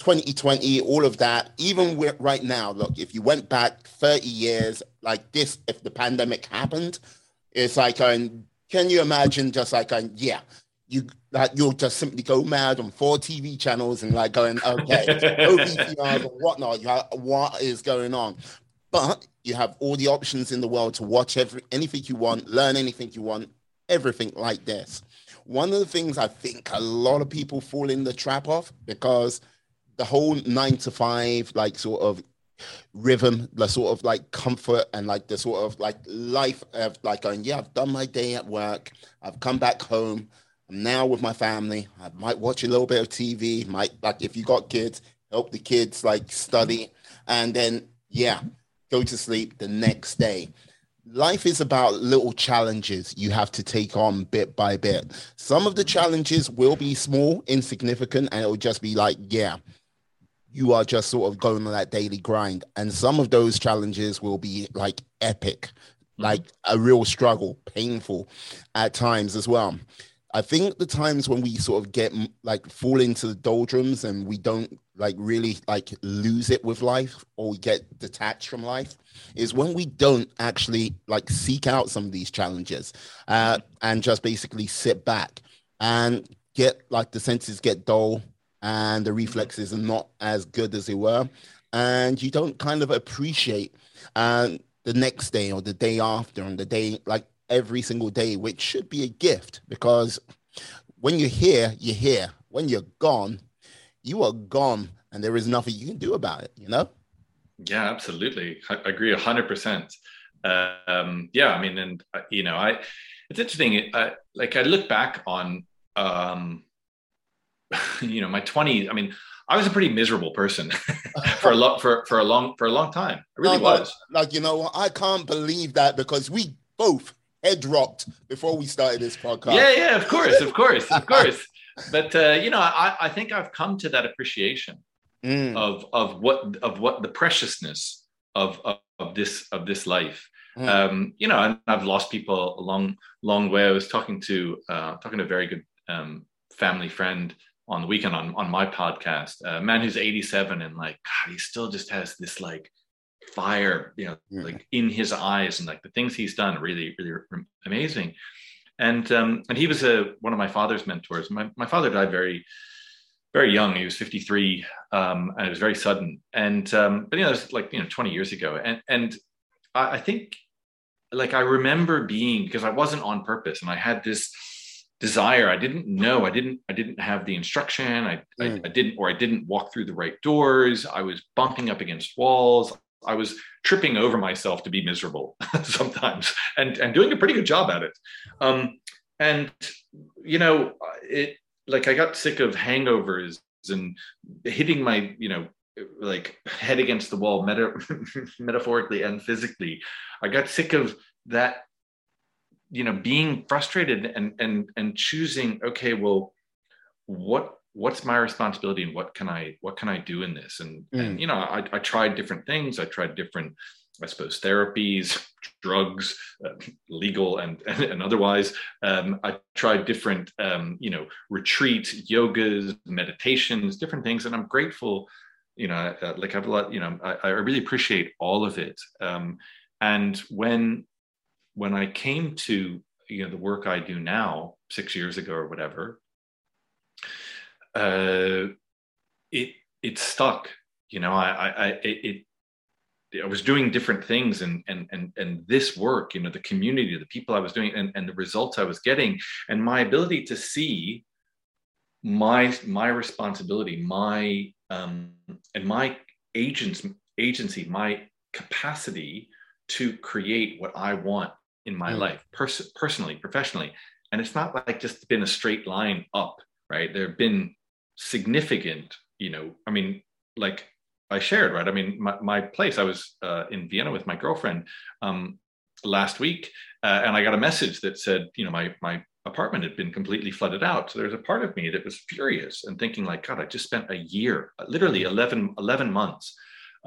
A: 2020, hmm. all of that, even right now, look, if you went back 30 years like this, if the pandemic happened, it's like, um, can you imagine just like, um, yeah, you like you'll just simply go mad on four TV channels and like going, okay, OBTRs and whatnot. Like, what is going on? but you have all the options in the world to watch every, anything you want, learn anything you want, everything like this. One of the things I think a lot of people fall in the trap of because the whole nine to five, like sort of rhythm, the sort of like comfort and like the sort of like life of like going, yeah, I've done my day at work, I've come back home, I'm now with my family. I might watch a little bit of TV, might like if you got kids, help the kids like study, and then yeah, go to sleep the next day. Life is about little challenges you have to take on bit by bit. Some of the challenges will be small, insignificant, and it'll just be like, yeah, you are just sort of going on that daily grind. And some of those challenges will be like epic, mm-hmm. like a real struggle, painful at times as well. I think the times when we sort of get like fall into the doldrums and we don't like really like lose it with life or we get detached from life is when we don't actually like seek out some of these challenges uh, and just basically sit back and get like the senses get dull and the reflexes are not as good as they were. And you don't kind of appreciate uh, the next day or the day after and the day like every single day which should be a gift because when you're here you're here. When you're gone you are gone and there is nothing you can do about it you know?
B: Yeah absolutely. I agree 100% um, yeah i mean and uh, you know i it's interesting uh, like i look back on um, you know, my 20s, I mean, I was a pretty miserable person for a long for, for a long for a long time. I really no, was.
A: Like, you know, I can't believe that because we both head dropped before we started this podcast.
B: Yeah, yeah, of course, of course, of course. But uh, you know, I, I think I've come to that appreciation mm. of of what of what the preciousness of of, of this of this life. Mm. Um, you know, and I've lost people a long long way. I was talking to uh, talking to a very good um, family friend on the weekend on, on my podcast, a man who's 87 and like, God, he still just has this like fire, you know, yeah. like in his eyes and like the things he's done really, really amazing. And, um, and he was a, one of my father's mentors. My, my father died very, very young. He was 53 um, and it was very sudden. And, um, but you know, it was like, you know, 20 years ago. And, and I, I think like I remember being, because I wasn't on purpose and I had this, desire. I didn't know. I didn't i didn't have the instruction. I, mm. I, I didn't or i didn't walk through the right doors. I was bumping up against walls. I was tripping over myself to be miserable sometimes and and doing a pretty good job at it. Um and you know it like i got sick of hangovers and hitting my you know like head against the wall meta- metaphorically and physically. I got sick of that you know being frustrated and and and choosing okay well what what's my responsibility and what can i what can i do in this? And, mm. and you know I, I tried different things. I tried different i suppose therapies drugs uh, legal and, and, and otherwise. Um, i tried different um, you know retreats yogas meditations different things. And i'm grateful you know uh, like i've a lot you know I, I really appreciate all of it. Um, and when when I came to you know the work I do now, six years ago or whatever, uh, it it stuck. You know, I I, I it, I was doing different things and and and and this work, you know, the community, the people I was doing, and and the results I was getting, and my ability to see my my responsibility, my um, and my agents agency, my capacity to create what I want in my mm. life, pers- personally, professionally. And it's not like just been a straight line up, right? There have been significant, you know, I mean, like I shared, right? I mean, my, my place, I was uh, in Vienna with my girlfriend um, last week, uh, and I got a message that said, you know, my, my apartment had been completely flooded out. So there's a part of me that was furious and thinking like, God, I just spent a year, literally 11, 11 months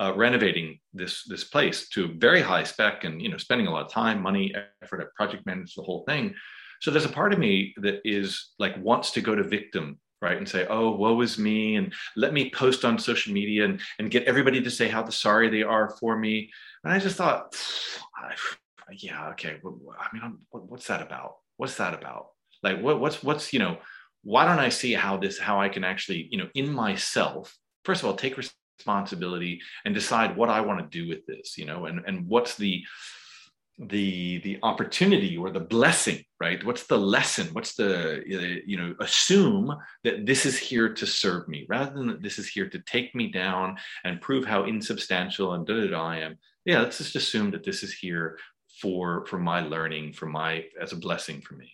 B: uh, renovating this this place to very high spec and you know spending a lot of time money effort at project manage the whole thing. So there's a part of me that is like wants to go to victim right? And say oh woe is me and let me post on social media and, and get everybody to say how sorry they are for me. And i just thought yeah okay i mean what's that about? What's that about? Like what, what's what's you know why don't i see how this how i can actually you know in myself first of all take responsibility and decide what I want to do with this, you know, and, and what's the the the opportunity or the blessing right? What's the lesson? What's the uh, you know assume that this is here to serve me rather than that this is here to take me down and prove how insubstantial and da da da i am. Yeah let's just assume that this is here for for my learning for my as a blessing for me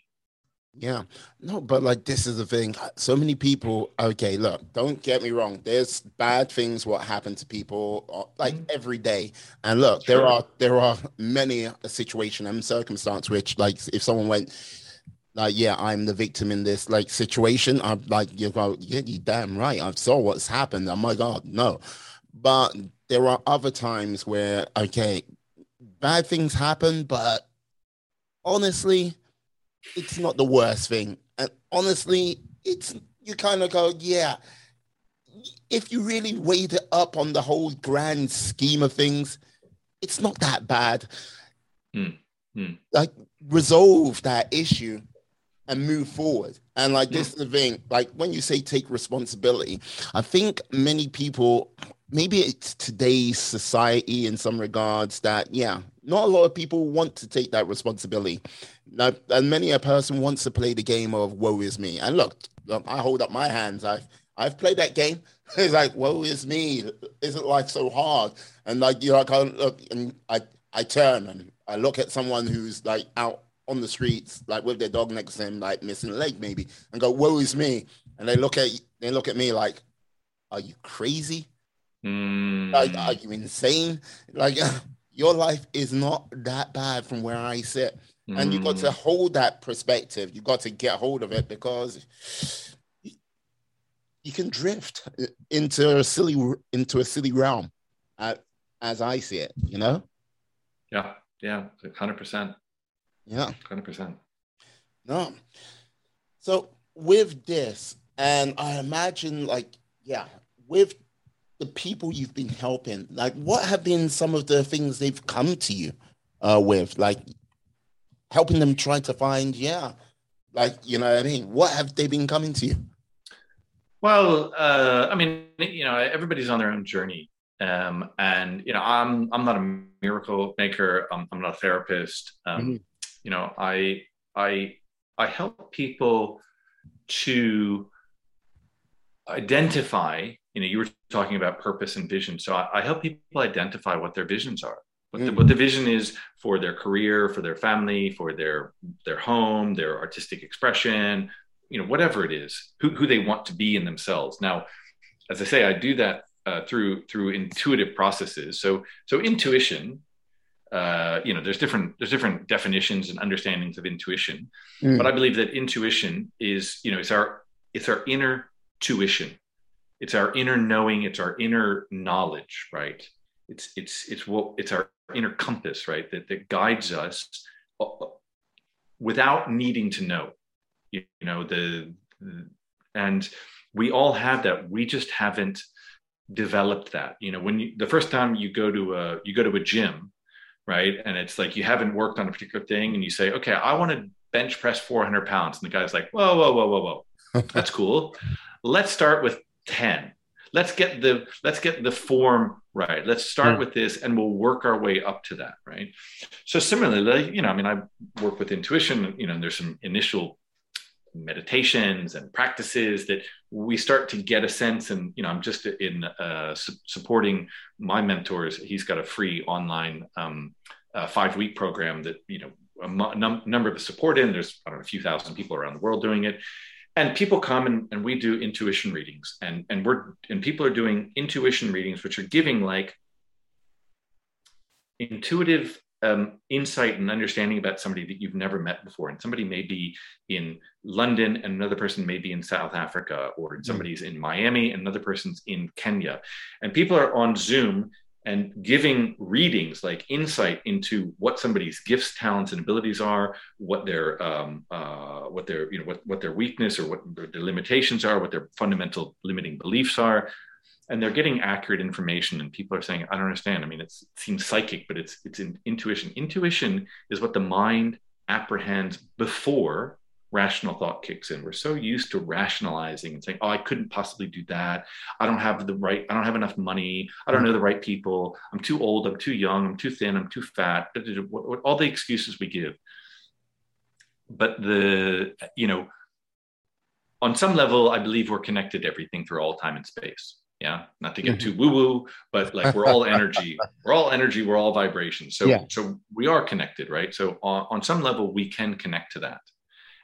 A: yeah, no, but like this is the thing. So many people. Okay, look, don't get me wrong. There's bad things what happen to people uh, like mm-hmm. every day. And look, sure. there are there are many a situation and circumstance which, like, if someone went, like, yeah, I'm the victim in this like situation. I'm like, you go, yeah, you damn right. I saw what's happened. Oh my god, no. But there are other times where okay, bad things happen, but honestly it's not the worst thing. And honestly, it's you kind of go, yeah. If you really weighed it up on the whole grand scheme of things, it's not that bad. Mm. Mm. Like resolve that issue and move forward. And like this is the thing, like when you say take responsibility, I think many people, maybe it's today's society in some regards that, yeah, not a lot of people want to take that responsibility. Now, and many a person wants to play the game of woe is me. And look, I hold up my hands. I've I've played that game. It's like woe is me. Isn't life so hard? And like you know, I kind of look and I I turn and I look at someone who's like out on the streets, like with their dog next to them, like missing a leg maybe, and go woe is me. And they look at they look at me like, are you crazy? Mm. Like, are you insane? Like, your life is not that bad from where I sit and you got to mm. hold that perspective. You got to get hold of it because you can drift into a silly into a silly realm, uh, as I see it. You know.
B: Yeah. Yeah. Hundred percent.
A: Yeah.
B: Hundred percent.
A: No. So with this, and I imagine, like, yeah, with the people you've been helping, like, what have been some of the things they've come to you uh, with? Like, helping them try to find, yeah, like, you know what I mean? What have they been coming to you?
B: Well, uh, I mean, you know, everybody's on their own journey. Um, and, you know, I'm, I'm not a miracle maker. I'm, I'm not a therapist. Um, mm-hmm. You know, I, I, I help people to identify, you know, you were talking about purpose and vision. So I, I help people identify what their visions are what the, what the vision is for their career for their family for their their home their artistic expression you know whatever it is who, who they want to be in themselves now as i say i do that uh, through through intuitive processes so so intuition uh, you know there's different there's different definitions and understandings of intuition mm. but i believe that intuition is you know it's our it's our inner tuition it's our inner knowing it's our inner knowledge right it's it's it's what it's our inner compass, right? That, that guides us uh, without needing to know. You, you know, the, the, and we all have that. We just haven't developed that. You know, when you, the first time you go to a you go to a gym, right? And it's like you haven't worked on a particular thing, and you say, okay, I want to bench press 400 pounds, and the guy's like, whoa, whoa, whoa, whoa, whoa, that's cool. Let's start with 10 let's get the let's get the form right. Let's start with this and we'll work our way up to that right? So similarly you know i mean i work with intuition you know there's some initial meditations and practices that we start to get a sense. And you know i'm just in uh, su- supporting my mentors. He's got a free online um, uh, five week program that you know a num- number of us support in. There's i don't know a few thousand people around the world doing it and people come and, and we do intuition readings. And and we're and people are doing intuition readings which are giving like intuitive um, insight and understanding about somebody that you've never met before. And somebody may be in london and another person may be in south africa or mm. somebody's in miami and another person's in kenya. And people are on zoom and giving readings like insight into what somebody's gifts talents and abilities are what their um, uh, what their you know what, what their weakness or what their limitations are what their fundamental limiting beliefs are. And they're getting accurate information and people are saying i don't understand. I mean it seems psychic but it's it's in intuition. Intuition is what the mind apprehends before rational thought kicks in. We're so used to rationalizing and saying, "Oh, I couldn't possibly do that. I don't have the right. I don't have enough money. I don't know the right people. I'm too old. I'm too young. I'm too thin. I'm too fat." All the excuses we give. But the you know, on some level, I believe we're connected to everything through all time and space. Yeah, not to get mm-hmm. too woo woo, but like we're all energy. we're all energy. We're all vibration. So yeah. so we are connected, right? So on, on some level, we can connect to that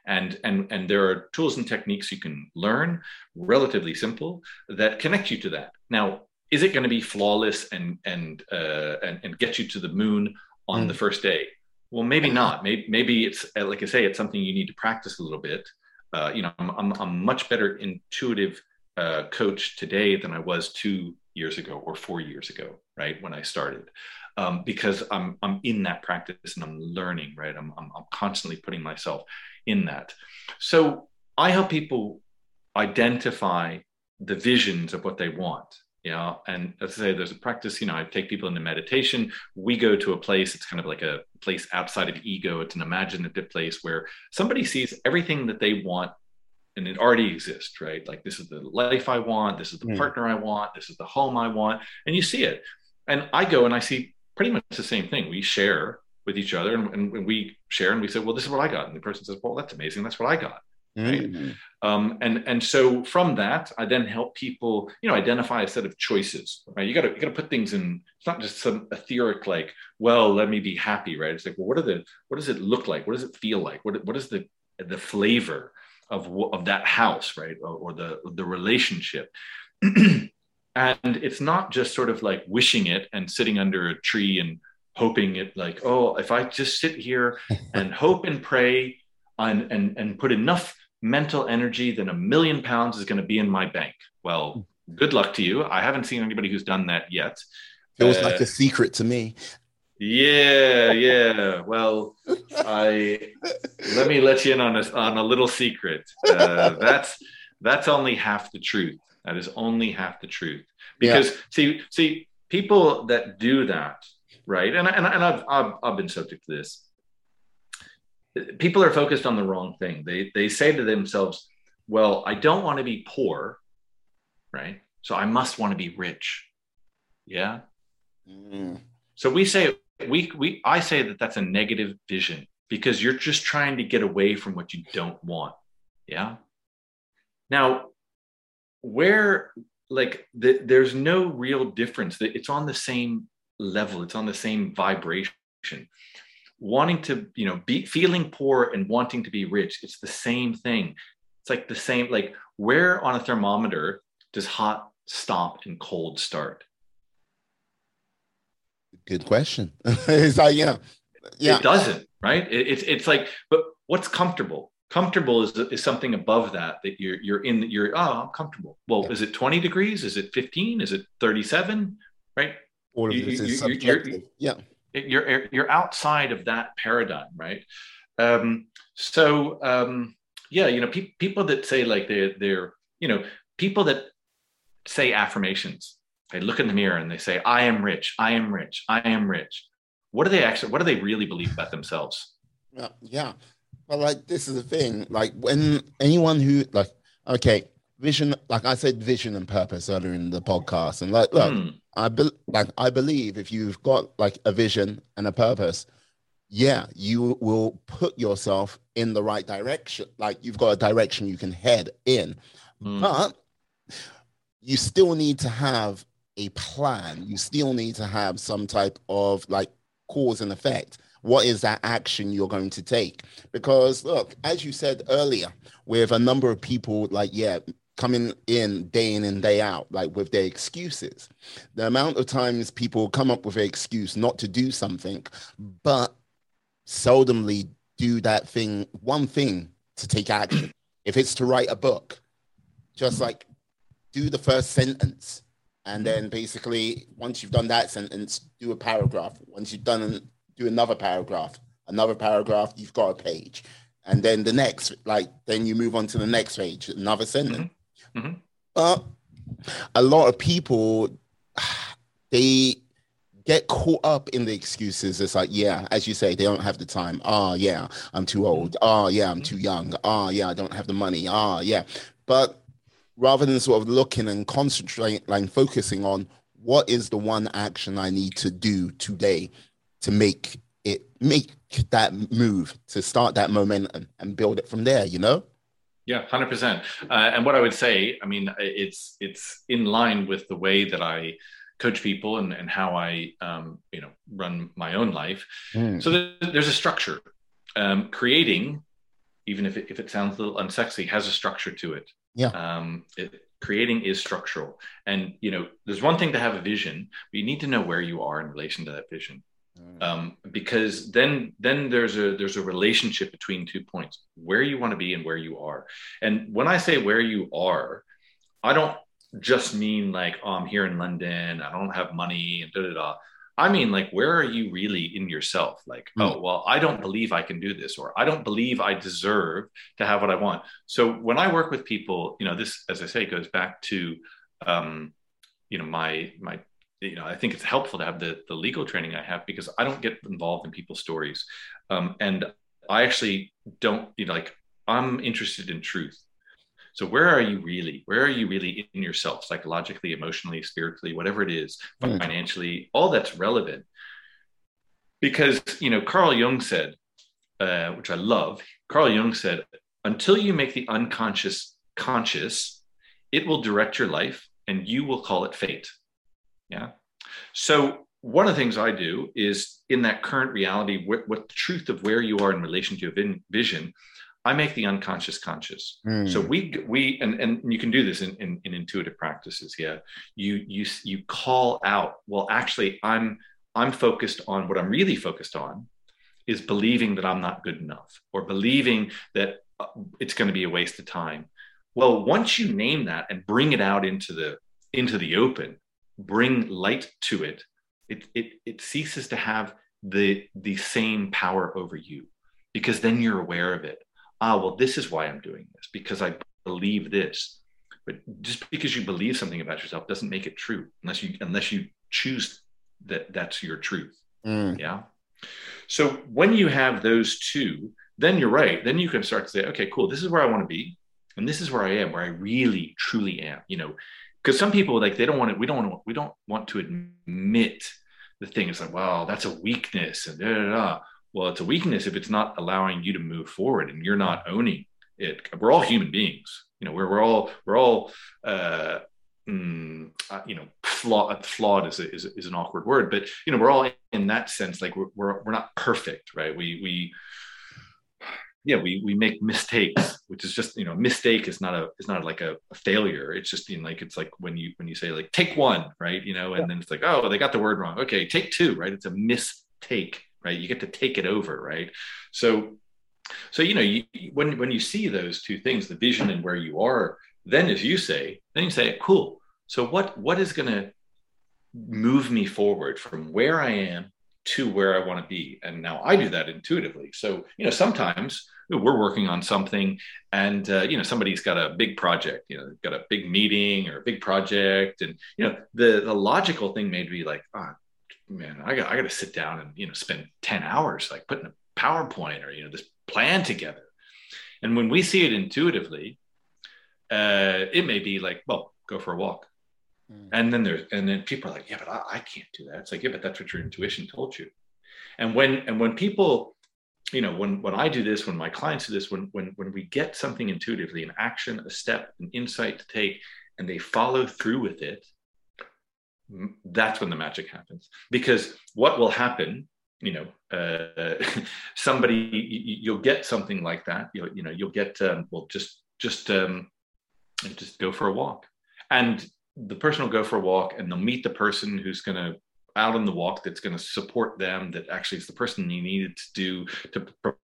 B: and and and there are tools and techniques you can learn relatively simple that connect you to that. Now is it going to be flawless and and uh, and, and get you to the moon on mm. the first day? Well maybe not. Maybe, maybe it's uh, like i say it's something you need to practice a little bit. Uh, you know I'm, I'm, I'm much better intuitive uh, coach today than i was two years ago or four years ago right when i started. Um, because I'm I'm in that practice and I'm learning, right? I'm, I'm, I'm constantly putting myself in that. So I help people identify the visions of what they want. You know, and as I say, there's a practice, you know, I take people into meditation. We go to a place, it's kind of like a place outside of ego. It's an imaginative place where somebody sees everything that they want and it already exists, right? Like this is the life I want, this is the mm. partner I want, this is the home I want, and you see it. And I go and I see pretty much the same thing. We share with each other and, and, we share and we say, well, this is what I got. And the person says, well, that's amazing. That's what I got. Right? Mm-hmm. Um, and and so from that, I then help people, you know, identify a set of choices. Right? You got to you got to put things in. It's not just some etheric like, well, let me be happy, right? It's like, well, what are the what does it look like? What does it feel like? What what is the the flavor of of that house, right? Or, or the the relationship. and it's not just sort of like wishing it and sitting under a tree and hoping it like oh if i just sit here and hope and pray and and, and put enough mental energy then a million pounds is going to be in my bank. Well good luck to you. I haven't seen anybody who's done that yet.
A: Feels uh, like a secret to me.
B: Yeah yeah. Well i let me let you in on a, on a little secret. Uh, that's that's only half the truth. That is only half the truth. Because yeah. see see people that do that right? And, and, and I've, I've, I've been subject to this. People are focused on the wrong thing. They, they say to themselves, well, I don't want to be poor, right? So I must want to be rich. Yeah. Mm. So we say, we, we, I say that that's a negative vision because you're just trying to get away from what you don't want. Yeah. Now, where like the, there's no real difference that it's on the same level. It's on the same vibration. Wanting to you know be feeling poor and wanting to be rich it's the same thing. It's like the same like where on a thermometer does hot stop and cold start?
A: Good question. It's like yeah
B: yeah. It doesn't right? It, it's it's like but what's comfortable? Comfortable is, is something above that that you're you're in you're oh i'm comfortable. Well yeah. is it 20 degrees? Is it 15 is it 37 right
A: all of you, this is subjective. yeah.
B: You're, you're outside of that paradigm, right? Um, so, um, yeah, you know, pe- people that say like they're, they're, you know, people that say affirmations, they look in the mirror and they say, I am rich, I am rich, I am rich. What do they actually, what do they really believe about themselves?
A: Yeah. Yeah. Well, like, this is the thing. Like, when anyone who, like, okay, vision, like I said, vision and purpose earlier in the podcast. And like, look, mm. I be, like I believe if you've got like a vision and a purpose, yeah, you will put yourself in the right direction. Like you've got a direction you can head in, mm. but you still need to have a plan. You still need to have some type of like cause and effect. What is that action you're going to take? Because look, as you said earlier, with a number of people, like yeah, coming in day in and day out, like with their excuses. The amount of times people come up with an excuse not to do something, but seldomly do that thing, one thing to take action. if it's to write a book, just like do the first sentence. And then basically, once you've done that sentence, do a paragraph. Once you've done, do another paragraph, another paragraph, you've got a page. And then the next, like, then you move on to the next page, another sentence. Mm-hmm Mm-hmm. Uh, a lot of people, they get caught up in the excuses. It's like, yeah, as you say, they don't have the time. Oh, yeah, I'm too old. Oh, yeah, I'm too young. Oh, yeah, I don't have the money. Oh, yeah. But rather than sort of looking and concentrating and focusing on what is the one action I need to do today to make it make that move to start that momentum and build it from there, you know?
B: Yeah, hundred uh, percent. And what I would say, I mean, it's it's in line with the way that I coach people and, and how I, um, you know, run my own life. Mm. So there's a structure. Um, creating, even if it, if it sounds a little unsexy, has a structure to it.
A: Yeah.
B: Um, it, creating is structural, and you know, there's one thing to have a vision, but you need to know where you are in relation to that vision. Mm. Um, because then then there's a there's a relationship between two points where you want to be and where you are and when i say where you are i don't just mean like, oh, I'm here in London, I don't have money, and da da da. I mean, like, where are you really in yourself? Like, mm. oh, well, I don't believe I can do this, or I don't believe I deserve to have what I want. So when I work with people, you know, this, as I say, goes back to, um, you know, my my, you know, I think it's helpful to have the the legal training I have because I don't get involved in people's stories, um, and I actually don't, you know, like, I'm interested in truth. So where are you really? Where are you really in yourself, psychologically, emotionally, spiritually, whatever it is, mm. financially, all that's relevant. Because you know, Carl Jung said, uh, which I love. Carl Jung said, "Until you make the unconscious conscious, it will direct your life, and you will call it fate." Yeah. So one of the things I do is in that current reality, what, what the truth of where you are in relation to your vision, I make the unconscious conscious. Mm. So we we and and you can do this in, in, in intuitive practices. Yeah, you you you call out. Well, actually, I'm I'm focused on what I'm really focused on is believing that I'm not good enough or believing that uh, it's going to be a waste of time. Well, once you name that and bring it out into the into the open, bring light to it, it it it ceases to have the the same power over you because then you're aware of it ah, well, this is why I'm doing this because I believe this. But just because you believe something about yourself doesn't make it true unless you unless you choose that that's your truth. Mm. Yeah. So when you have those two, then you're right. Then you can start to say, okay, cool. This is where I want to be, and this is where I am, where I really truly am. You know, because some people like they don't want to. We don't want to. We don't want to admit the thing. It's like, well, that's a weakness, and da da da well it's a weakness if it's not allowing you to move forward and you're not owning it we're all human beings you know we're, we're all we're all uh, mm, uh, you know flawed flawed is, a, is, is an awkward word but you know we're all in that sense like we're, we're, we're not perfect right we we yeah we we make mistakes which is just you know mistake is not a is not like a, a, failure it's just you know like it's like when you when you say like take one right you know and yeah. then it's like oh they got the word wrong okay take two right it's a mistake right? You get to take it over, right? So, so you know, you, when when you see those two things, the vision and where you are, then as you say, then you say, cool. So what what is going to move me forward from where I am to where I want to be? And now I do that intuitively. So you know, sometimes we're working on something and uh, you know somebody's got a big project you know got a big meeting or a big project and you know the the logical thing may be like ah man, I got I got to sit down and you know spend ten hours like putting a PowerPoint or you know this plan together. And when we see it intuitively, uh, it may be like, well, go for a walk. Mm. And then there's and then people are like, yeah, but I, I can't do that. It's like, yeah, but that's what your intuition told you. And when and when people, you know, when when I do this, when my clients do this, when when when we get something intuitively, an action, a step, an insight to take, and they follow through with it, that's when the magic happens because what will happen you know uh, somebody you'll get something like that you you know you'll get um, well just just um, just go for a walk and the person will go for a walk and they'll meet the person who's going to out on the walk that's going to support them that actually is the person you needed to do to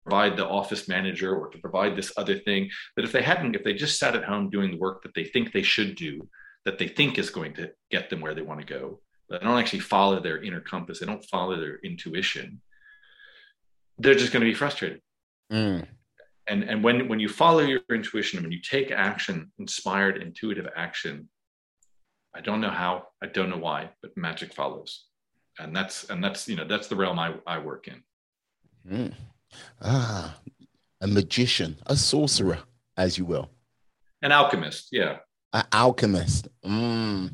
B: provide the office manager or to provide this other thing that if they hadn't if they just sat at home doing the work that they think they should do that they think is going to get them where they want to go, but they don't actually follow their inner compass. They don't follow their intuition. They're just going to be frustrated. Mm. And and when when you follow your intuition, when you take action, inspired, intuitive action, I don't know how, I don't know why, but magic follows. and that's and that's you know that's the realm I, I work in.
A: Mm. Ah, a magician, a sorcerer, as you will.
B: An alchemist, yeah.
A: An alchemist. Mm.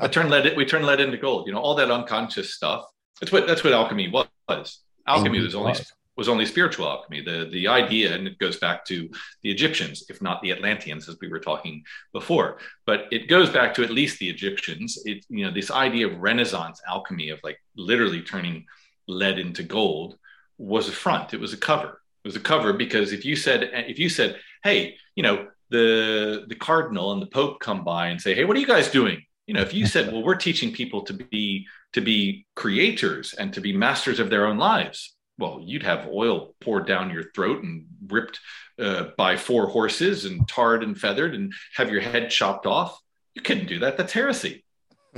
B: I turn lead. We turn lead into gold. You know, all that unconscious stuff. That's what that's what alchemy was. Alchemy was only was only spiritual alchemy. The the idea, and it goes back to the Egyptians, if not the Atlanteans, as we were talking before. But it goes back to at least the Egyptians. It you know this idea of Renaissance alchemy of like literally turning lead into gold was a front. It was a cover. It was a cover because if you said if you said, hey, you know, the the cardinal and the pope come by and say, hey, what are you guys doing? You know, if you said, well, we're teaching people to be to be creators and to be masters of their own lives, well, you'd have oil poured down your throat and ripped uh, by four horses and tarred and feathered and have your head chopped off. You couldn't do that. That's heresy.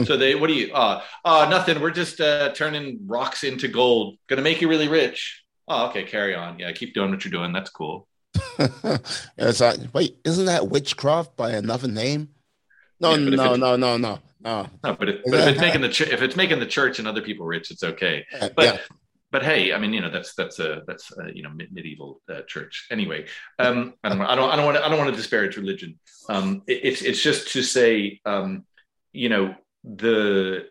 B: so they, what do you? Uh, uh, nothing. We're just uh, turning rocks into gold. Going to make you really rich. Oh, okay. Carry on. Yeah, keep doing what you're doing. That's cool.
A: it's like, wait, isn't that witchcraft by another name? No, yeah, no, no, no, no, no.
B: No, but if, but if it's making the ch- if it's making the church and other people rich, it's okay. But yeah. But hey, I mean, you know, that's that's a that's a, you know medieval uh, church. Anyway, um, I don't I don't I don't want to I don't want to disparage religion. Um, it, it's it's just to say, um, you know, the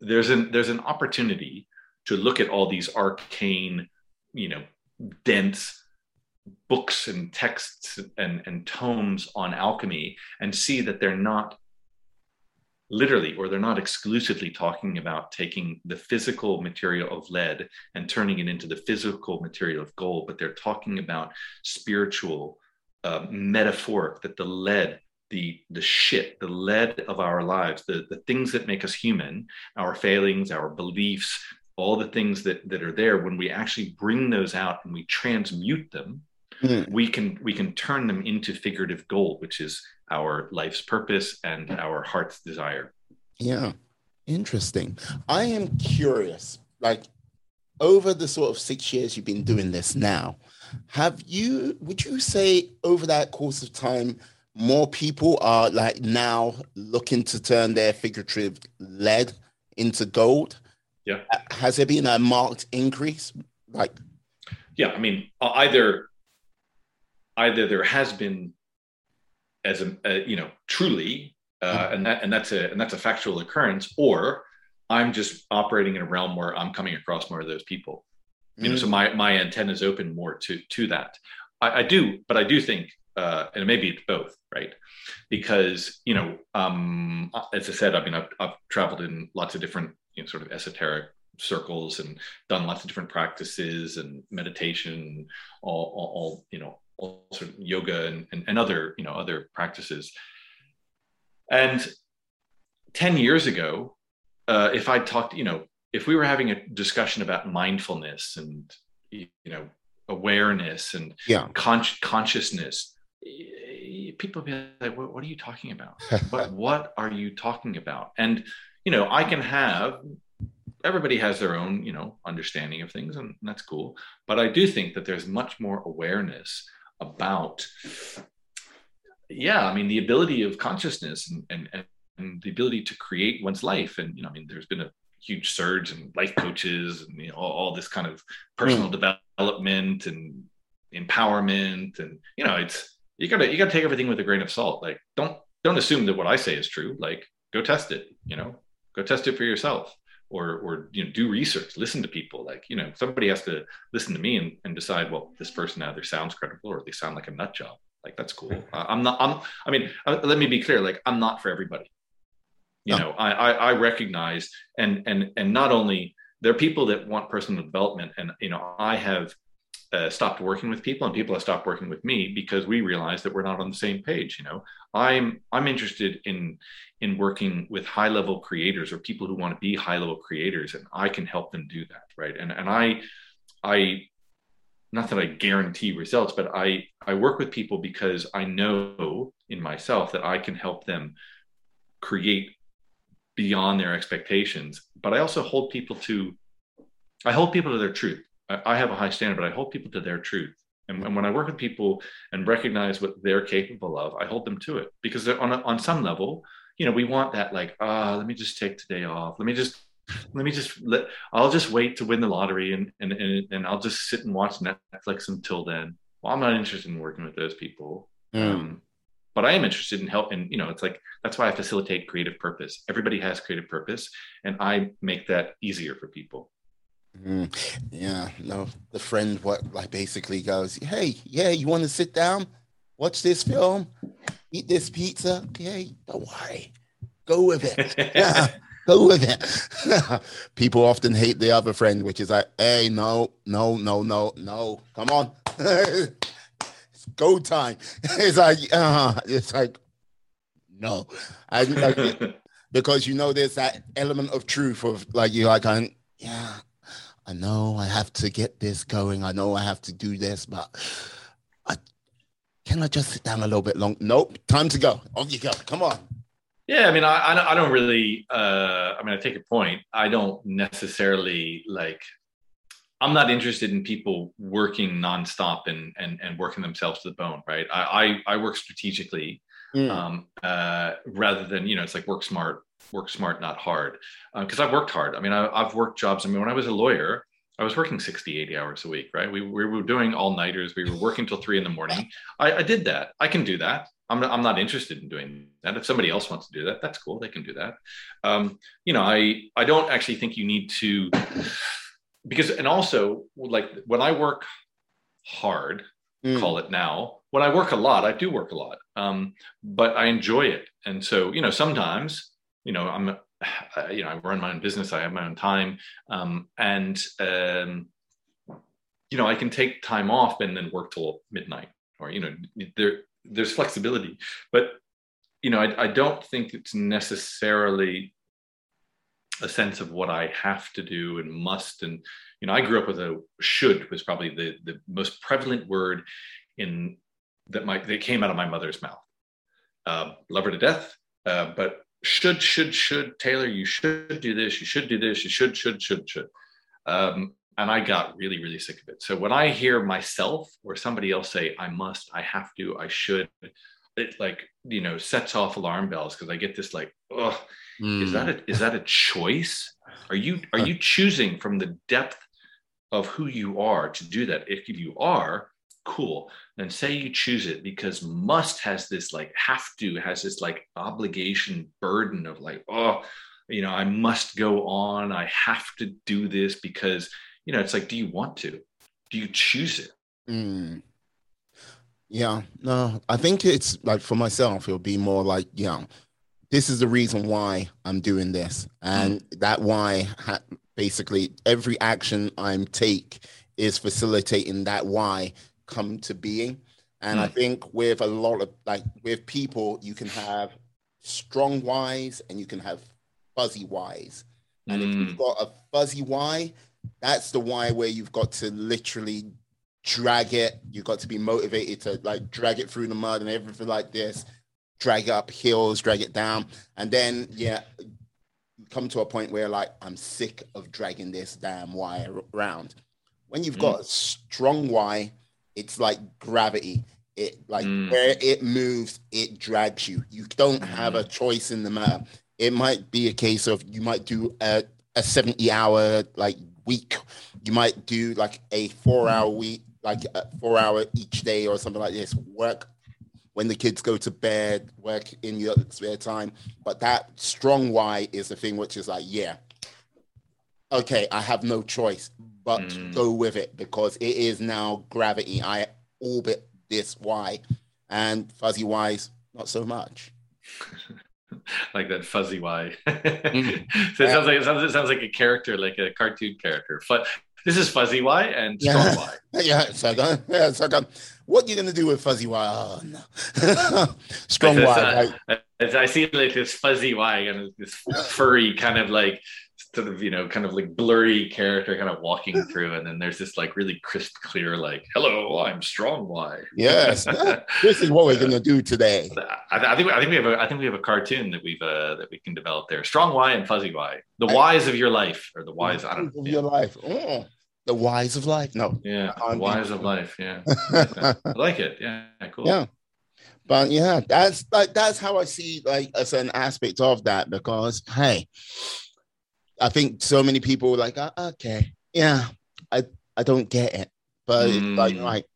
B: there's an there's an opportunity to look at all these arcane, you know, dense books and texts and, and tomes on alchemy and see that they're not literally or they're not exclusively talking about taking the physical material of lead and turning it into the physical material of gold but they're talking about spiritual uh, metaphoric that the lead the the shit the lead of our lives the the things that make us human our failings our beliefs all the things that that are there when we actually bring those out and we transmute them mm. we can we can turn them into figurative gold which is our life's purpose and our heart's desire.
A: Yeah. Interesting. I am curious like over the sort of six years you've been doing this now have you would you say over that course of time more people are like now looking to turn their figurative lead into gold?
B: Yeah.
A: Has there been a marked increase? Like
B: yeah i mean either either there has been as a, a you know truly uh, mm-hmm. and that and that's a and that's a factual occurrence or i'm just operating in a realm where i'm coming across more of those people you know so mm. my my antenna is open more to to that I, I do but i do think uh, and maybe it's both right because you know um, as i said i mean I've, I've traveled in lots of different you know sort of esoteric circles and done lots of different practices and meditation all, all, all you know also yoga and, and, and other you know other practices. And 10 years ago uh, if i talked you know if we were having a discussion about mindfulness and you know awareness and
A: yeah.
B: con- consciousness people be like what, what are you talking about? What, what are you talking about? And you know i can have everybody has their own you know understanding of things and that's cool. But i do think that there's much more awareness about yeah i mean the ability of consciousness and, and, and the ability to create one's life. And you know i mean there's been a huge surge in life coaches and you know all, all this kind of personal mm. development and empowerment. And you know it's you gotta you gotta take everything with a grain of salt. Like don't don't assume that what i say is true. Like go test it you know go test it for yourself or or you know do research listen to people. Like you know somebody has to listen to me and, and decide well this person either sounds credible or they sound like a nut job. Like that's cool. Uh, i'm not i'm i mean uh, let me be clear. Like i'm not for everybody. You no. know I, I i recognize and and and not only there are people that want personal development and you know i have uh, stopped working with people and people have stopped working with me because we realize that we're not on the same page you know? I'm i'm interested in in working with high level creators or people who want to be high level creators and i can help them do that right? And and i i not that i guarantee results but i i work with people because i know in myself that i can help them create beyond their expectations but i also hold people to i hold people to their truth I have a high standard, but I hold people to their truth. And, and, when I work with people and recognize what they're capable of, I hold them to it because on a, on some level, you know, we want that like, ah, let me just take today off. Let me just let me just let I'll just wait to win the lottery and and and, and I'll just sit and watch Netflix until then. Well, I'm not interested in working with those people. Mm. Um, but I am interested in help. And you know, it's like that's why I facilitate creative purpose. Everybody has creative purpose, and I make that easier for people.
A: Mm, yeah, no, the friend what like basically goes, hey, yeah, you want to sit down, watch this film, eat this pizza? Okay, don't worry, go with it. yeah, go with it. People often hate the other friend, which is like, hey, no, no, no, no, no, come on, it's go time. It's like, uh, it's like, no, I, like, because you know there's that element of truth of like you like, I'm, yeah I know I have to get this going. I know I have to do this, but I can I just sit down a little bit long? Nope, time to go. Off you go. Come on.
B: Yeah, I mean, I I don't really. Uh, I mean, I take your point. I don't necessarily like. I'm not interested in people working nonstop and and and working themselves to the bone, right? I I, I work strategically, mm. um, uh, rather than you know, it's like work smart, work smart, not hard. Because uh, I've worked hard. I mean, I, have worked jobs. I mean, when I was a lawyer, I was working 60, 80 hours a week, right? We, we were doing all nighters. We were working till three in the morning. I, I did that. I can do that. I'm not, I'm not interested in doing that. If somebody else wants to do that, that's cool. They can do that. Um, you know, I, I don't actually think you need to, because, and also like when I work hard, mm. call it now, when I work a lot, I do work a lot, um, but I enjoy it. And so, you know, sometimes you know, I'm, uh, you know, I run my own business. I have my own time, um, and um, you know, I can take time off and then work till midnight, or you know, there there's flexibility. But you know, I, I don't think it's necessarily a sense of what I have to do and must. And you know, I grew up with a should was probably the the most prevalent word in that my that came out of my mother's mouth. Uh, love her to death, uh, but should, should, should, Taylor, you should do this, you should do this, you should, should, should, should. Um, and I got really, really sick of it. So when I hear myself or somebody else say, I must, I have to, I should, it like, you know, sets off alarm bells because I get this like, oh, mm. is that a, is that a choice? Are you, are you choosing from the depth of who you are to do that? If you are, cool and say you choose it because must has this like have to has this like obligation burden of like oh you know i must go on i have to do this because you know it's like do you want to do you choose it
A: mm. yeah no i think it's like for myself it'll be more like yeah this is the reason why i'm doing this and mm. that why ha- basically every action i'm take is facilitating that why come to being. And mm. I hmm. think with a lot of like with people, you can have strong whys and you can have fuzzy whys. And mm. if you've hmm. got a fuzzy why, that's the why where you've got to literally drag it. You've got to be motivated to like drag it through the mud and everything like this, drag it up hills, drag it down. And then, yeah, come to a point where like, I'm sick of dragging this damn wire around. When you've mm. got a strong why, it's like gravity. It like mm. where it moves, it drags you. You don't have a mm. choice in the matter. It might be a case of you might do a, a 70 hour like week. You might do like a four hour week, like a four hour each day or something like this. Work when the kids go to bed, work in your spare time. But that strong why is the thing which is like, yeah, okay, I have no choice but mm. go with it because it is now gravity. I orbit this Y, and fuzzy Y's not so much.
B: like that fuzzy Y. mm. so it sounds like it sounds, it sounds like a character, like a cartoon character. But this is fuzzy Y and strong
A: yeah. Y. yeah, so yeah, so what are you gonna do with fuzzy Y? Oh no, strong Y. Uh,
B: right? I, I see like this fuzzy Y and this furry kind of like sort of you know kind of like blurry character kind of walking through and then there's this like really crisp clear like hello i'm strong y.
A: Yes. This is what we're going to do today.
B: I, I, think i think we have a i think we have a cartoon that we've uh that we can develop there. Strong y and fuzzy y. The whys of your life or the whys i don't
A: know of your life. Oh, the whys of life. No.
B: Yeah the whys of life yeah. I like it. Yeah cool.
A: Yeah. But yeah that's like that's how i see like as an aspect of that because hey I think so many people were like, oh, okay, yeah, I I don't get it, but mm. like like,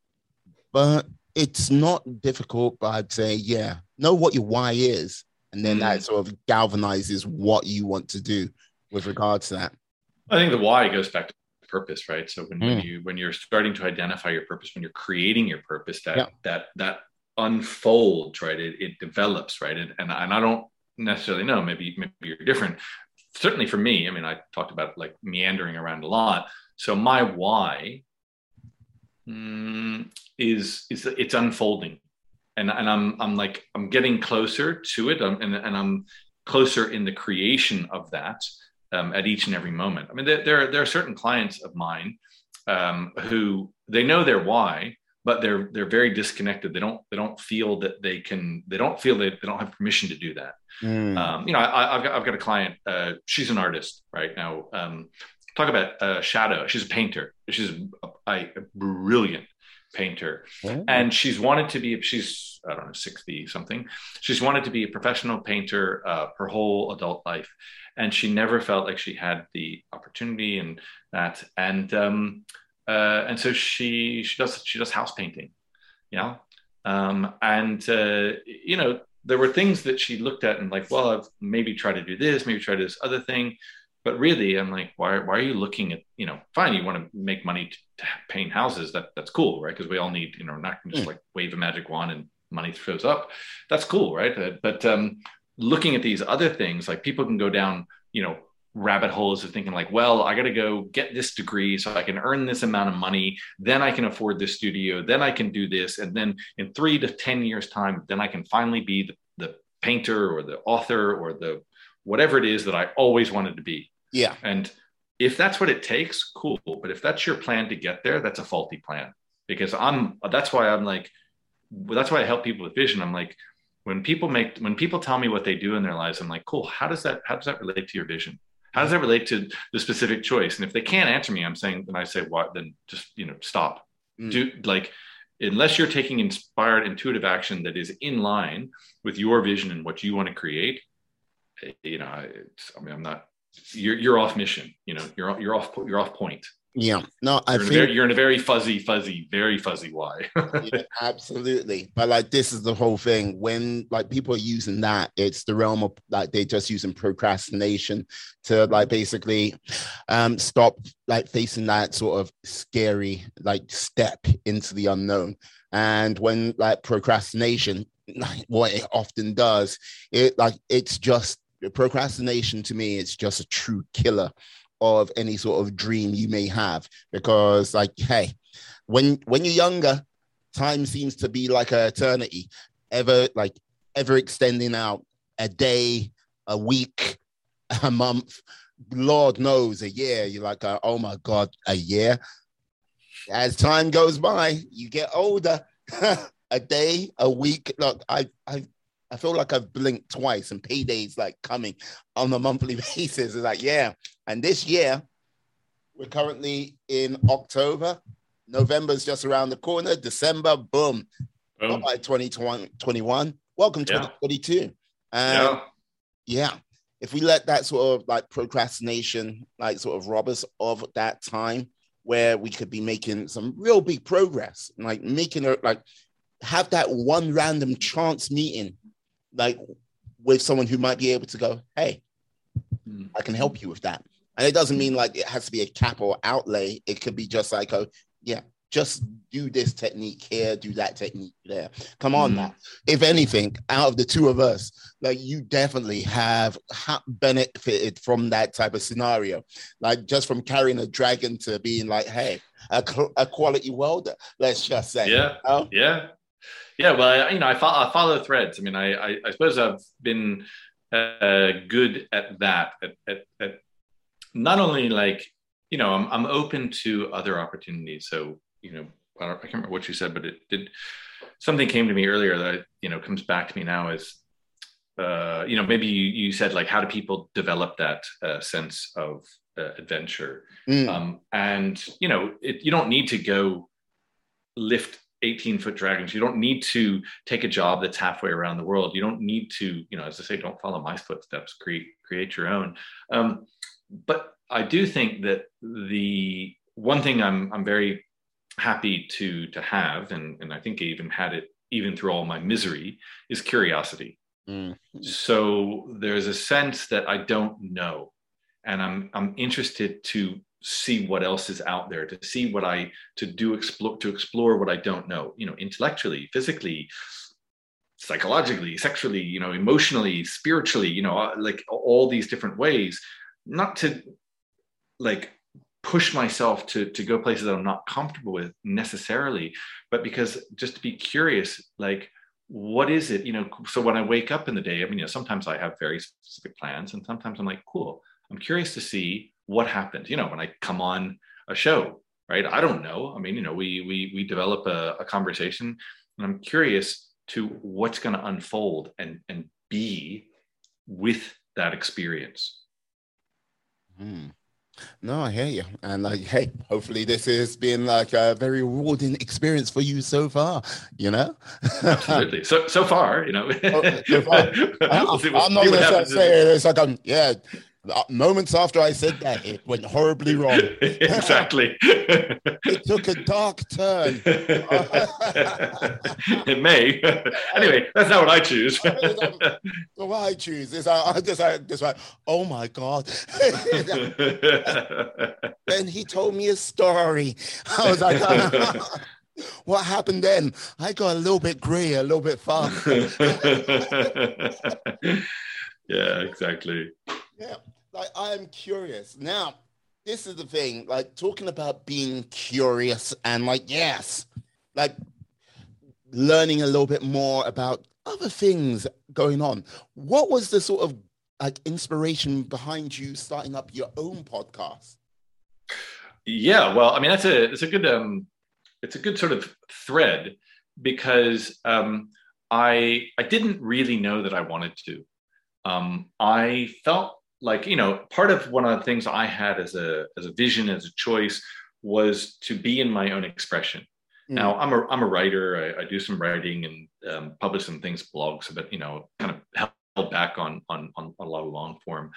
A: but it's not difficult. But I'd say, yeah, know what your why is, and then mm. that sort of galvanizes what you want to do with regards to that.
B: I think the why goes back to purpose, right? So when, mm. when you when you're starting to identify your purpose, when you're creating your purpose, that yeah. that that unfolds, right? It, it develops, right? And, and and I don't necessarily know. Maybe maybe you're different. Certainly for me, I mean, I talked about like meandering around a lot. So my why mm, is is it's unfolding, and and I'm I'm like I'm getting closer to it, I'm, and and I'm closer in the creation of that um, at each and every moment. I mean, there there, there are certain clients of mine um, who they know their why, but they're they're very disconnected. They don't they don't feel that they can. They don't feel that they don't have permission to do that. Mm. Um, you know, I, have got I've got a client. Uh, she's an artist right now. Um, talk about uh, shadow. She's a painter. She's a, a brilliant painter oh. and she's wanted to be she's i don't know 60 something she's wanted to be a professional painter uh, her whole adult life and she never felt like she had the opportunity and that and um, uh, and so she she does she does house painting you know? Um, and uh, you know there were things that she looked at and like well i've maybe tried to do this maybe try this other thing. But really i'm like why, why are you looking at you know fine you want to make money to, paint houses that that's cool right? Because we all need you know not just mm. like wave a magic wand and money shows up. That's cool right? Uh, but um, looking at these other things like people can go down you know rabbit holes of thinking like well i got to go get this degree so i can earn this amount of money. Then i can afford this studio. Then i can do this. And then in three to ten years time then i can finally be the, the painter or the author or the whatever it is that i always wanted to be.
A: Yeah.
B: And if that's what it takes cool. But if that's your plan to get there that's a faulty plan. Because i'm that's why i'm like that's why i help people with vision. I'm like when people make when people tell me what they do in their lives i'm like cool. How does that how does that relate to your vision how does that relate to the specific choice? And if they can't answer me i'm saying then i say what then just you know stop. Mm. do like unless you're taking inspired intuitive action that is in line with your vision and what you want to create eh, you know i mean i'm not you're you're off mission you know you're you're off you're off point
A: yeah, no, I
B: you're think in very, you're in a very fuzzy, fuzzy, very fuzzy why.
A: yeah, absolutely, but like this is the whole thing. When like people are using that, it's the realm of like they're just using procrastination to like basically um stop like facing that sort of scary like step into the unknown. And when like procrastination, like what it often does, it like it's just procrastination to me. It's just a true killer of any sort of dream you may have. Because like hey when when you're younger time seems to be like an eternity. Ever like ever extending out a day a week a month. Lord knows a year you're like uh, oh my god a year. As time goes by you get older. A day a week. Look i i I feel like I've blinked twice and payday's like coming on a monthly basis. It's like, yeah. And this year, we're currently in October. November's just around the corner. December, boom. boom. By 2021. Welcome to yeah. 2022. yeah. yeah. If we let that sort of like procrastination, like sort of rob us of that time where we could be making some real big progress, like making it like have that one random chance meeting like with someone who might be able to go, hey, mm. I can help you with that. And it doesn't mean like it has to be a cap or outlay. It could be just like, oh, yeah, just do this technique here, do that technique there. Come on mm. now. If anything, out of the two of us, like you definitely have benefited from that type of scenario. Like just from carrying a dragon to being like, hey, a, a quality welder, let's just say.
B: Yeah. Know? Yeah. Yeah, well, I, you know, I follow, I follow threads. I mean, I, I, I suppose I've been uh, good at that. At, at, at, not only like, you know, I'm, I'm open to other opportunities. So, you know, I, I, can't remember what you said, but it did. Something came to me earlier that you know comes back to me now is, uh, you know, maybe you, you said like, how do people develop that uh, sense of uh, adventure? Mm. Um, and you know, it, you don't need to go lift 18 foot dragons. You don't need to take a job that's halfway around the world. You don't need to, you know, as I say, don't follow my footsteps, create, create your own. Um, but I do think that the one thing I'm I'm very happy to to have, and and I think I even had it even through all my misery, is curiosity. Mm. So there's a sense that I don't know, and I'm I'm interested to see what else is out there, to see what I to do explore to explore what I don't know. You know, intellectually, physically, psychologically, sexually, you know, emotionally, spiritually. You know, uh, like all these different ways. Not to like push myself to to go places that I'm not comfortable with necessarily, but because just to be curious, like what is it, you know? So when I wake up in the day, I mean, you know, sometimes I have very specific plans, and sometimes I'm like, cool, I'm curious to see what happened. You know, when I come on a show, right? I don't know. I mean, you know, we we we develop a, a conversation, and I'm curious to what's going to unfold and and be with that experience.
A: Hmm. No, I hear you. And like, hey, hopefully this has been like a very rewarding experience for you so far, you know?
B: Absolutely. So so far, you know. oh, so
A: far. I, am not gonna say it. It's like I'm yeah, Uh, moments after I said that, it went horribly wrong.
B: exactly.
A: it took a dark turn.
B: it may. anyway, that's not what I choose.
A: Um, what I choose is I, I just, I just like, oh my God. then he told me a story. I was like, what happened then? I got a little bit gray, a little bit far.
B: yeah, exactly.
A: Yeah like I am curious. Now, this is the thing, like talking about being curious and like, yes, like learning a little bit more about other things going on. What was the sort of like inspiration behind you starting up your own podcast?
B: Yeah, well, I mean that's a it's a good um it's a good sort of thread because um I I didn't really know that I wanted to. Um I felt like you know part of one of the things i had as a as a vision as a choice was to be in my own expression. Mm. now i'm a i'm a writer. I, I do some writing and um, publish some things blogs but you know kind of held back on on on a lot of long form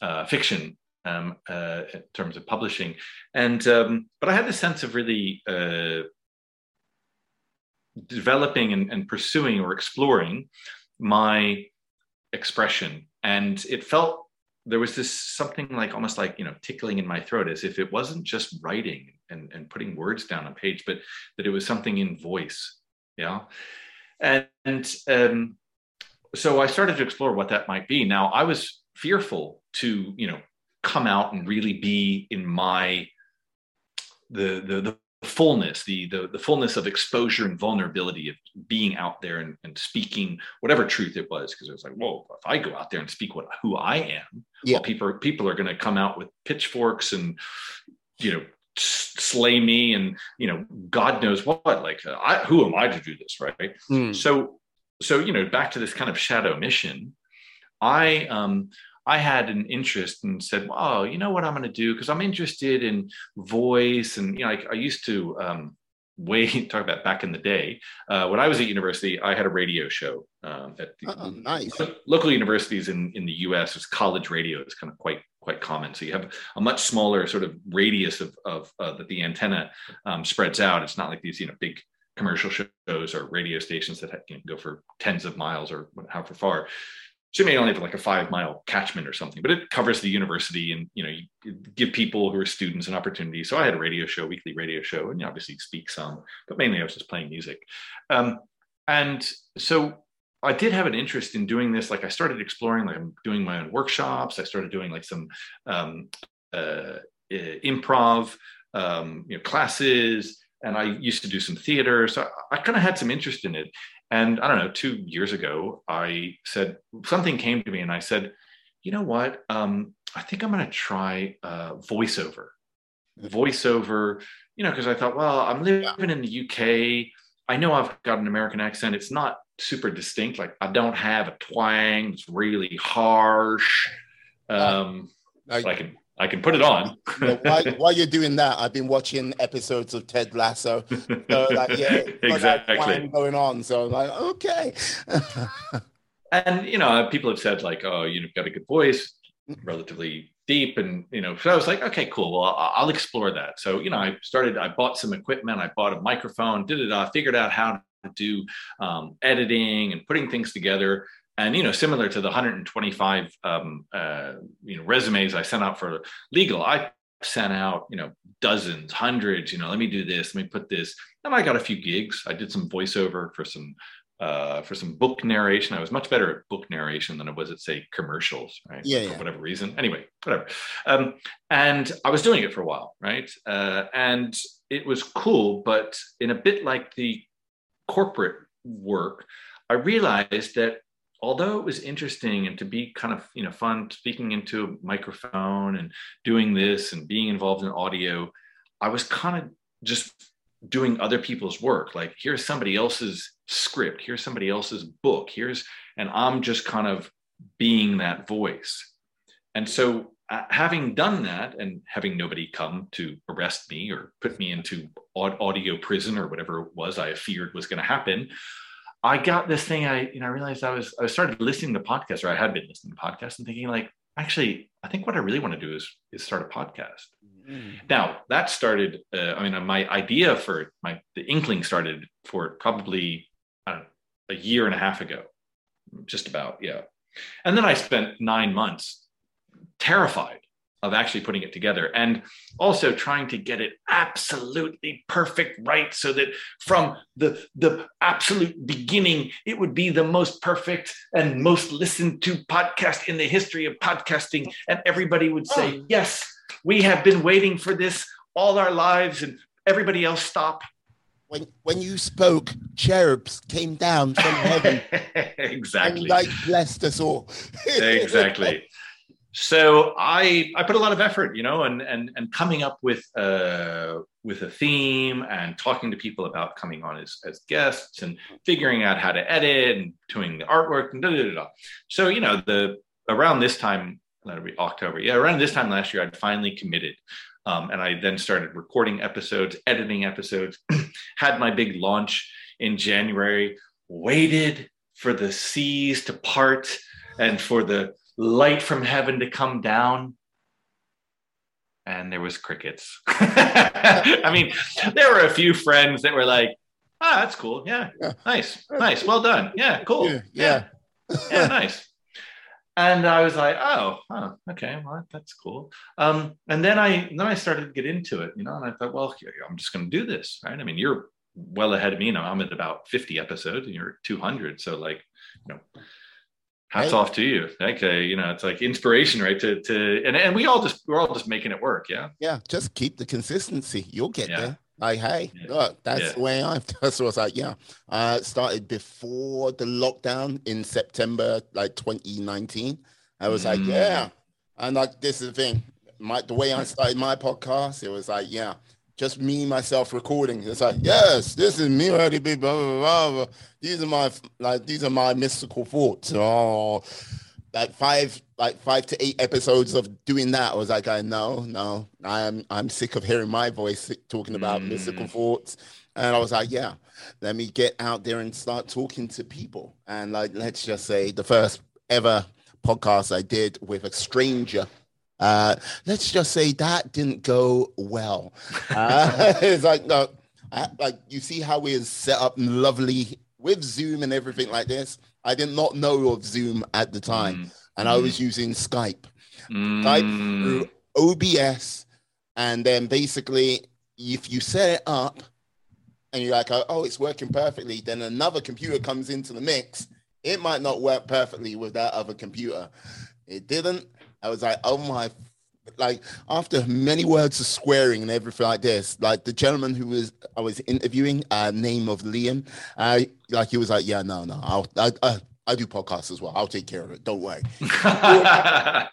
B: uh, fiction um, uh, in terms of publishing. And um, but i had the sense of really uh, developing and, and pursuing or exploring my expression. And it felt there was this something like almost like you know tickling in my throat as if it wasn't just writing and, and putting words down on page but that it was something in voice yeah? And, and um, so i started to explore what that might be. Now i was fearful to you know come out and really be in my the the, the fullness, the, the, the fullness of exposure and vulnerability of being out there and, and speaking whatever truth it was. Because it was like, whoa, if I go out there and speak what who I am, yeah. well, people people are going to come out with pitchforks and you know slay me and you know God knows what. Like, uh, I, who am I to do this, right? Mm. So so you know back to this kind of shadow mission. I um I had an interest and said, "Well, you know what I'm going to do?" Because I'm interested in voice, and you know, I, I used to um, way talk about back in the day uh, when I was at university. I had a radio show um, at the,
A: oh, nice.
B: local universities in in the U.S. It's college radio. It's kind of quite quite common. So you have a much smaller sort of radius of of uh, that the antenna um, spreads out. It's not like these you know big commercial shows or radio stations that have, you know, go for tens of miles or however far she may only have like a five mile catchment or something, but it covers the university and you know you give people who are students an opportunity. So I had a radio show, weekly radio show, and you obviously speak some, but mainly I was just playing music. Um, and so I did have an interest in doing this. Like I started exploring, like I'm doing my own workshops. I started doing like some um, uh, improv, um, you know, classes, and I used to do some theater. So I, I kind of had some interest in it. And I don't know, two years ago, I said something came to me, and I said, you know what? Um, I think I'm going to try uh, voiceover. Voiceover, you know, because I thought, well, I'm living in the UK. I know I've got an American accent. It's not super distinct. Like I don't have a twang. It's really harsh. Um, I, I can I can put it on.
A: while, while, you're doing that, I've been watching episodes of Ted Lasso. So like, yeah,
B: exactly
A: going on. So I'm like, okay.
B: and you know, people have said like, oh, you've got a good voice, relatively deep and you know so i was like okay cool well i'll, I'll explore that so you know i started i bought some equipment i bought a microphone did it i figured out how to do um, editing and putting things together and you know similar to the 125 um, uh, you know resumes i sent out for legal i sent out you know dozens hundreds you know let me do this let me put this and i got a few gigs i did some voiceover for some uh, for some book narration. I was much better at book narration than I was at say commercials, right?
A: Yeah,
B: for whatever reason. Anyway, whatever. Um, and I was doing it for a while, right? Uh, and it was cool, but in a bit like the corporate work, I realized that although it was interesting and to be kind of you know fun speaking into a microphone and doing this and being involved in audio, I was kind of just doing other people's work. Like here's somebody else's script, here's somebody else's book, here's, and I'm just kind of being that voice. And so, uh, having done that and having nobody come to arrest me or put me into audio prison or whatever it was I feared was going to happen, I got this thing. I, you know, I realized I was, I started listening to podcasts, or I had been listening to podcasts, and thinking like, actually, I think what I really want to do is is start a podcast. Mm. Now that started. Uh, I mean, my idea for my the inkling started for probably know, a year and a half ago, just about yeah. And then I spent nine months terrified of actually putting it together and also trying to get it absolutely perfect right? So that from the the absolute beginning it would be the most perfect and most listened to podcast in the history of podcasting. And everybody would say oh. yes we have been waiting for this all our lives and everybody else stop.
A: When when you spoke cherubs came down from heaven.
B: Exactly.
A: And like blessed us all.
B: Exactly so I I put a lot of effort, you know, and and and coming up with uh with a theme and talking to people about coming on as as guests and figuring out how to edit and doing the artwork and da da da. da. So you know the around this time that'll be October, yeah, around this time last year, I'd finally committed. Um, and I then started recording episodes, editing episodes, had my big launch in January, waited for the seas to part and for the light from heaven to come down and there was crickets. I mean there were a few friends that were like ah that's cool. Yeah, yeah. nice nice well done. Yeah cool.
A: Yeah yeah,
B: yeah nice. And i was like oh, oh okay well that's cool. Um, and then i then i started to get into it you know and i thought well i'm just going to do this right? I mean you're well ahead of me. Now i'm at about 50 episodes and you're 200 so like you know hats right. off to you like uh, you know it's like inspiration right to to and, and we all just we're all just making it work yeah
A: yeah just keep the consistency you'll get yeah. there like hey yeah. look that's yeah. the way i that's what i was like yeah i started before the lockdown in september like 2019 i was mm. like yeah and like this is the thing my the way i started my podcast it was like yeah just me myself recording. It's like, yes, this is me already. Blah, blah, blah, blah. These are my like these are my mystical thoughts. Oh, like five like five to eight episodes of doing that. I was like, I know, no, I'm I'm sick of hearing my voice talking about mm. mystical thoughts. And I was like, yeah, let me get out there and start talking to people. And like, let's just say the first ever podcast I did with a stranger uh, let's just say that didn't go well. Uh, it's like, no, I, like you see how we're set up lovely with Zoom and everything like this. I did not know of Zoom at the time, mm. and mm. I was using Skype. Mm. Skype through OBS, and then basically, if you set it up and you're like, oh, it's working perfectly, then another computer comes into the mix. It might not work perfectly with that other computer. It didn't. I was like, oh my, like after many words of swearing and everything like this, like the gentleman who was I was interviewing, uh, name of Liam, uh, like he was like, yeah, no, no, I'll, I, I, I do podcasts as well. I'll take care of it. Don't worry.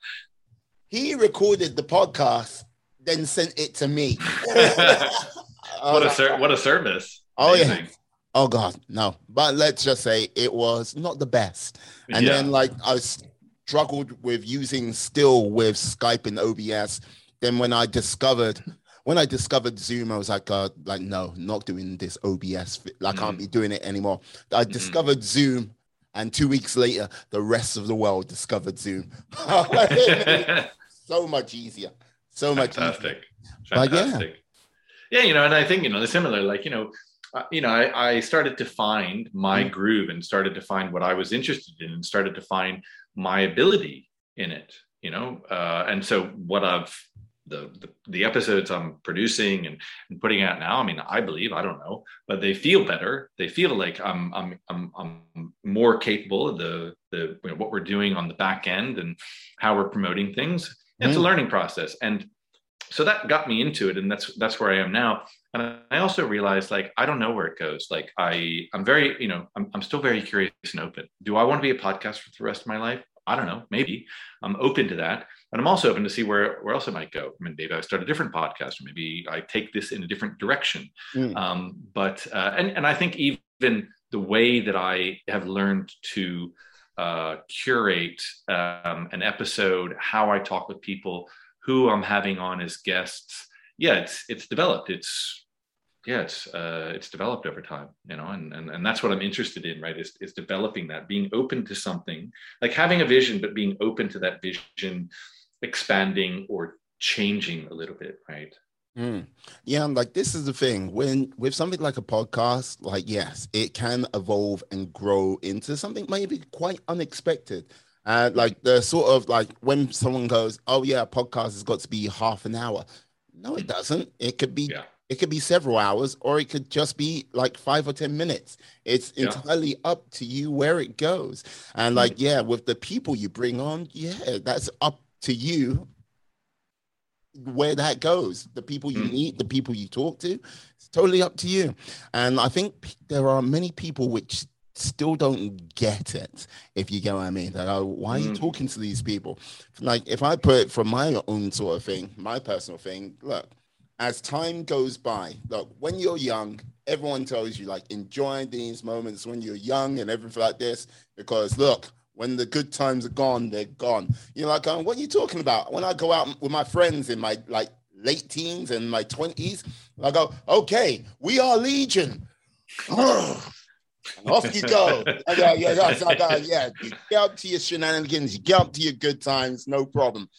A: he recorded the podcast, then sent it to me.
B: what a ser- what a service!
A: Oh Amazing. yeah. Oh God, no. But let's just say it was not the best. And yeah. then like I was struggled with using still with Skype and OBS. Then when I discovered when I discovered Zoom, I was like, uh, like no, not doing this OBS. I can't mm. be doing it anymore. I mm. discovered Zoom, and two weeks later, the rest of the world discovered Zoom. so much easier. So much
B: fantastic. Easier. Fantastic. Yeah. yeah, you know, and I think you know the similar, like you know, uh, you know, I, I, started to find my mm. groove and started to find what I was interested in and started to find my ability in it, you know. Uh, and so what I've the, the, the episodes I'm producing and, and putting out now, I mean, I believe I don't know, but they feel better. They feel like I'm I'm I'm, I'm more capable of the the you know, what we're doing on the back end and how we're promoting things. It's mm. a learning process, and so that got me into it, and that's that's where I am now. And I also realized like I don't know where it goes. Like I I'm very you know I'm I'm still very curious and open. Do I want to be a podcast for the rest of my life? I don't know. Maybe I'm open to that and I'm also open to see where where else it might go. I mean, maybe I start a different podcast, or maybe I take this in a different direction. Mm. Um, but uh, and and I think even the way that I have learned to uh, curate um, an episode, how I talk with people, who I'm having on as guests, yeah, it's it's developed. It's yeah, it's uh, it's developed over time, you know, and, and and that's what I'm interested in, right? Is is developing that, being open to something, like having a vision, but being open to that vision expanding or changing a little bit, right?
A: Mm. Yeah, like this is the thing when with something like a podcast, like yes, it can evolve and grow into something maybe quite unexpected. Uh, like the sort of like when someone goes, "Oh yeah, a podcast has got to be half an hour." No, it doesn't. It could be yeah. It could be several hours, or it could just be like five or ten minutes. It's yeah. entirely up to you where it goes. And like, mm. yeah, with the people you bring on, yeah, that's up to you where that goes the people you mm. meet the people you talk to it's totally up to you and i think there are many people which still don't get it if you get what i mean they go why are you mm. talking to these people like if i put it from my own sort of thing my personal thing look as time goes by look when you're young everyone tells you like enjoy these moments when you're young and everything like this because look when the good times are gone, they're gone. You're like, um, what are you talking about? When I go out with my friends in my like late teens and my 20s, I go, okay, we are Legion. off you go. I go, yeah, I yeah, you get up to your shenanigans, you get up to your good times, no problem.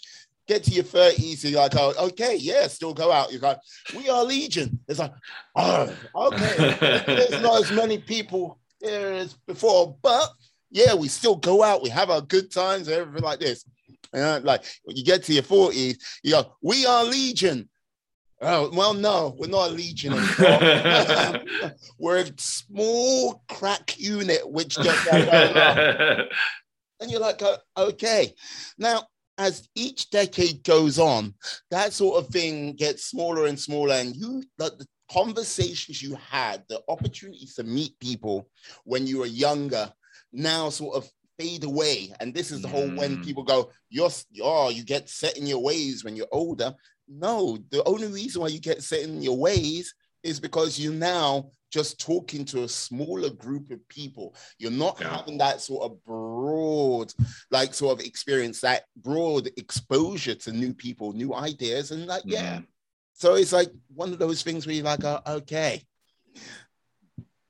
A: Get to your 30s, you're like, oh, okay, yeah, still go out. You're like, we are Legion. It's like, oh, okay. There's not as many people there as before, but yeah, we still go out, we have our good times, and everything like this. And like when you get to your 40s, you go, we are Legion. Oh, well, no, we're not a Legion we're a small crack unit which just and you're like, uh, okay. Now, as each decade goes on, that sort of thing gets smaller and smaller, and you like the conversations you had, the opportunities to meet people when you were younger now sort of fade away. And this is the whole when mm. people go, you're oh, you get set in your ways when you're older. No, the only reason why you get set in your ways is because you're now just talking to a smaller group of people. You're not yeah. having that sort of broad, like sort of experience, that broad exposure to new people, new ideas, and like, mm yeah. Mm-hmm. So it's like one of those things where you're like, oh, okay,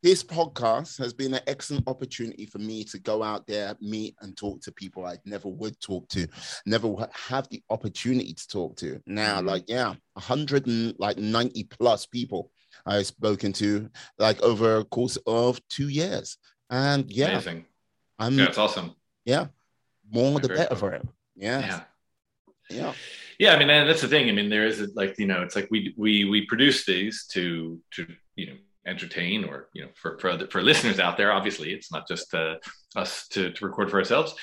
A: this podcast has been an excellent opportunity for me to go out there, meet and talk to people I never would talk to, never have the opportunity to talk to. Now, mm-hmm. like, yeah, 100 and like 90 plus people I've spoken to like over a course of two years. And yeah,
B: Amazing. I'm, yeah, it's awesome.
A: Yeah. More the better cool. for it. Yeah. Yeah.
B: Yeah. Yeah, I mean, and that's the thing. I mean, there is like you know, it's like we we we produce these to to you know entertain or you know for for, for listeners out there obviously it's not just uh, us to, to record for ourselves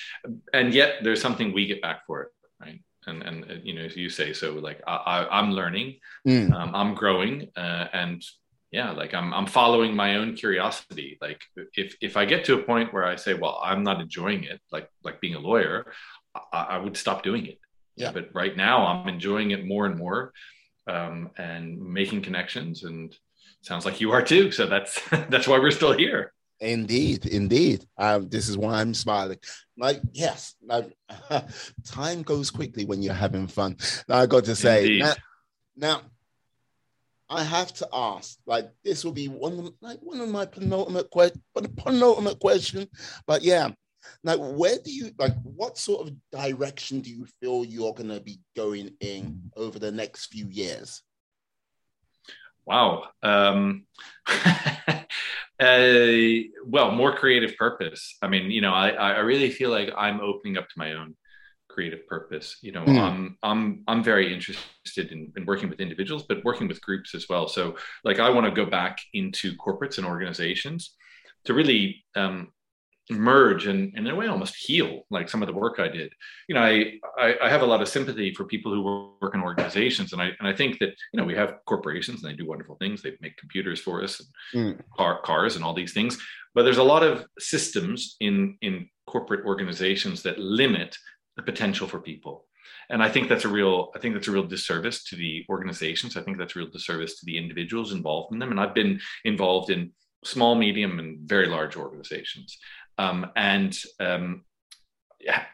B: and yet there's something we get back for it right and and you know as you say so like I, am learning mm. um, i'm growing uh, and yeah like I'm, I'm following my own curiosity like if if i get to a point where i say well i'm not enjoying it like like being a lawyer i, I would stop doing it yeah but right now i'm enjoying it more and more um, and making connections and Sounds like you are too. So that's that's why we're still here.
A: Indeed, indeed. Um, this is why I'm smiling. Like, yes, like, time goes quickly when you're having fun. Now, I got to say, now, now, I have to ask. Like, this will be one, of, like one of my penultimate question, but a penultimate question. But yeah, like, where do you like? What sort of direction do you feel you're going to be going in over the next few years?
B: Wow. Um, uh, well, more creative purpose. I mean, you know, I, I really feel like I'm opening up to my own creative purpose. You know, mm. I'm I'm I'm very interested in, in working with individuals, but working with groups as well. So, like, I want to go back into corporates and organizations to really um, merge and, and, in a way almost heal like some of the work I did. You know, I, I, I have a lot of sympathy for people who work in organizations, and I and I think that you know we have corporations and they do wonderful things. They make computers for us, and mm. car, cars, and all these things. But there's a lot of systems in in corporate organizations that limit the potential for people. And I think that's a real, I think that's a real disservice to the organizations. I think that's a real disservice to the individuals involved in them. And I've been involved in small, medium, and very large organizations. Um, and um,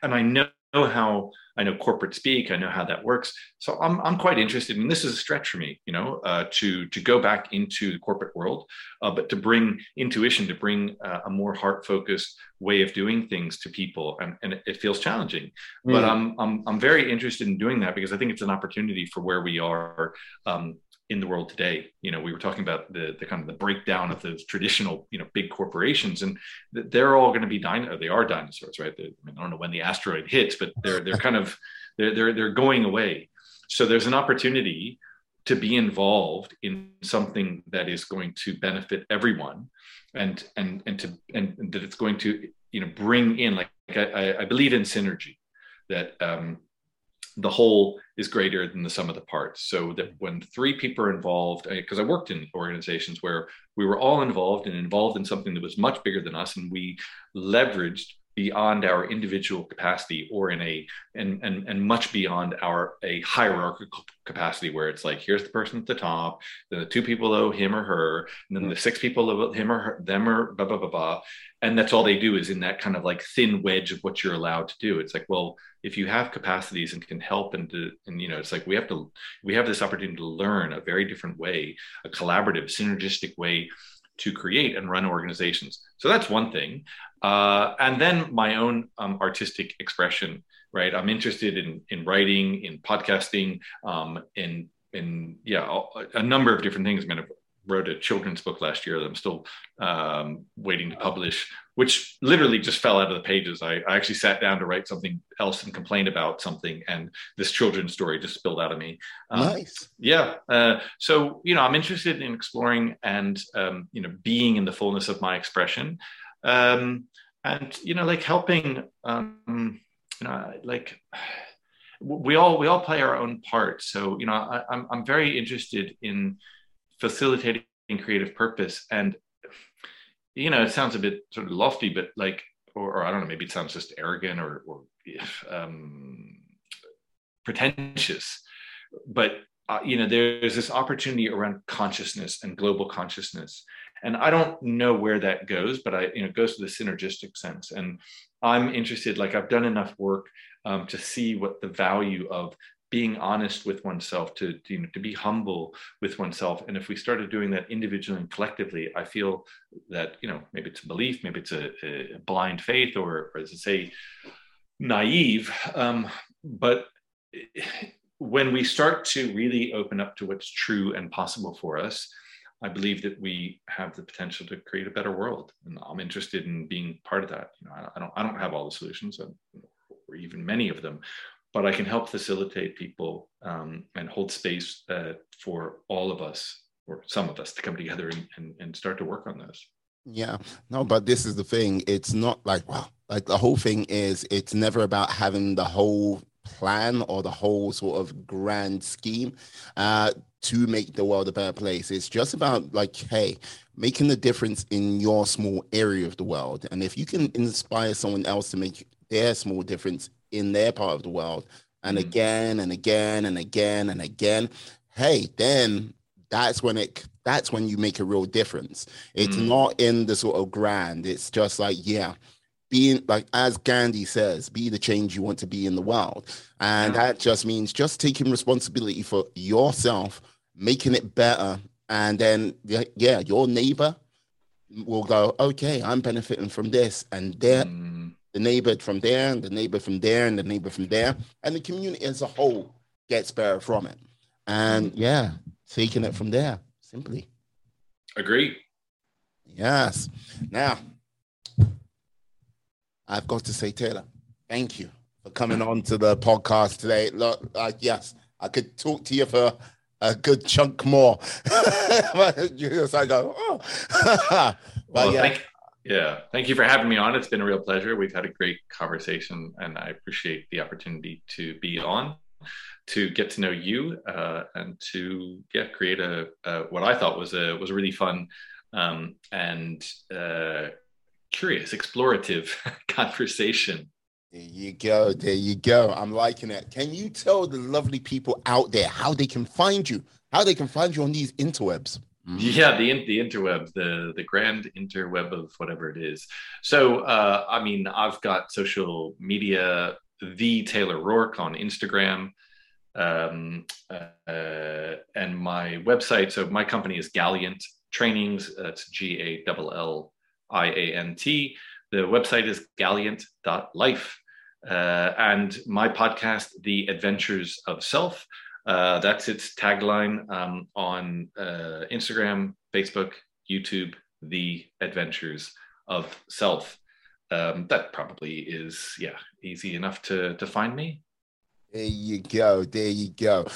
B: and I know how I know corporate speak. I know how that works. So I'm I'm quite interested, and this is a stretch for me, you know, uh, to to go back into the corporate world, uh, but to bring intuition, to bring uh, a more heart focused way of doing things to people, and, and it feels challenging. Mm. But I'm I'm I'm very interested in doing that because I think it's an opportunity for where we are um, in the world today. You know, we were talking about the, the kind of the breakdown of those traditional, you know, big corporations, and they're all going to be dino. They are dinosaurs, right? I, mean, I don't know when the asteroid hits, but they're they're kind of they're they're they're going away. So there's an opportunity to be involved in something that is going to benefit everyone, and and and to and, and that it's going to you know bring in like I, I believe in synergy that um, the whole is greater than the sum of the parts. So that when three people are involved, because I worked in organizations where we were all involved and involved in something that was much bigger than us, and we leveraged beyond our individual capacity or in a and and and much beyond our a hierarchical capacity where it's like here's the person at the top then the two people below him or her and then the six people below him or her, them or blah blah blah blah. And that's all they do is in that kind of like thin wedge of what you're allowed to do. It's like well if you have capacities and can help and to, and you know it's like we have to we have this opportunity to learn a very different way a collaborative synergistic way to create and run organizations. So that's one thing. Uh, and then my own um, artistic expression, right? I'm interested in in writing, in podcasting, um, in in yeah, a, number of different things. I mean, I wrote a children's book last year that I'm still um, waiting to publish, which literally just fell out of the pages. I, I, actually sat down to write something else and complain about something, and this children's story just spilled out of me.
A: Um, nice.
B: Yeah. Uh, so you know, I'm interested in exploring and um, you know being in the fullness of my expression, um, and you know, like helping. Um, you know, like we all we all play our own part. So you know, I, I'm I'm very interested in facilitating creative purpose and you know it sounds a bit sort of lofty but like or, or i don't know maybe it sounds just arrogant or, or um, pretentious. But uh, you know there's this opportunity around consciousness and global consciousness. And i don't know where that goes but i you know it goes to the synergistic sense. And i'm interested like i've done enough work um, to see what the value of being honest with oneself to, to, you know to be humble with oneself. And if we started doing that individually and collectively i feel that you know maybe it's a belief maybe it's a, a blind faith or, or as i say naive. Um, but when we start to really open up to what's true and possible for us i believe that we have the potential to create a better world. And i'm interested in being part of that. You know i, don't i don't have all the solutions or even many of them but I can help facilitate people um, and hold space uh, for all of us or some of us to come together and, and, and, start to work on this.
A: Yeah, no, but this is the thing. It's not like, well, like the whole thing is it's never about having the whole plan or the whole sort of grand scheme uh, to make the world a better place. It's just about like, hey, making the difference in your small area of the world. And if you can inspire someone else to make their small difference in their part of the world and mm-hmm. again and again and again and again hey then that's when it that's when you make a real difference it's mm. not in the sort of grand it's just like yeah being like as gandhi says be the change you want to be in the world and yeah. that just means just taking responsibility for yourself making it better and then yeah your neighbor will go okay i'm benefiting from this and there mm the neighbor from there, and the neighbor from there, and the neighbor from there, and the community as a whole gets better from it. And yeah, taking it from there, simply.
B: Agree.
A: Yes. Now, I've got to say, Taylor, thank you for coming on to the podcast today. Look, uh, yes, I could talk to you for a good chunk more. just I go, oh.
B: but well, yeah. Thank, yeah, thank you for having me on. It's been a real pleasure. We've had a great conversation, and I appreciate the opportunity to be on, to get to know you, uh, and to yeah, create a, a, what I thought was a was a really fun um, and uh, curious, explorative conversation.
A: There you go. There you go. I'm liking it. Can you tell the lovely people out there how they can find you? How they can find you on these interwebs?
B: Mm-hmm. Yeah, the the interweb, the the grand interweb of whatever it is. So, uh, I mean, I've got social media. The Taylor Rourke on Instagram, um, uh, and my website. So my company is Galliant Trainings. That's G A L L I A N T. The website is galliant.life. Uh, and my podcast, The Adventures of Self. Uh, that's its tagline um, on uh, Instagram, Facebook, YouTube, The Adventures of Self. Um, that probably is, yeah, easy enough to, to find me.
A: There you go. There you go.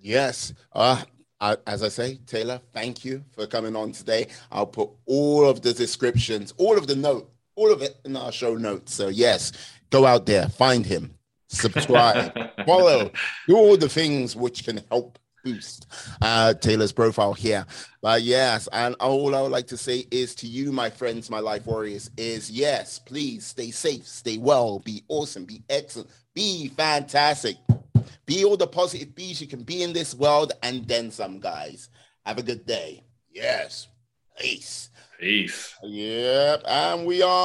A: Yes. Uh, I, as I say, Taylor, thank you for coming on today. I'll put all of the descriptions, all of the note, all of it in our show notes. So yes, go out there, find him, subscribe, follow, do all the things which can help boost uh, Taylor's profile here. But yes, and all I would like to say is to you, my friends, my life warriors, is yes, please stay safe, stay well, be awesome, be excellent, be fantastic. Be all the positive bees you can be in this world and then some, guys. Have a good day. Yes. Peace.
B: Peace.
A: Yep. And we are.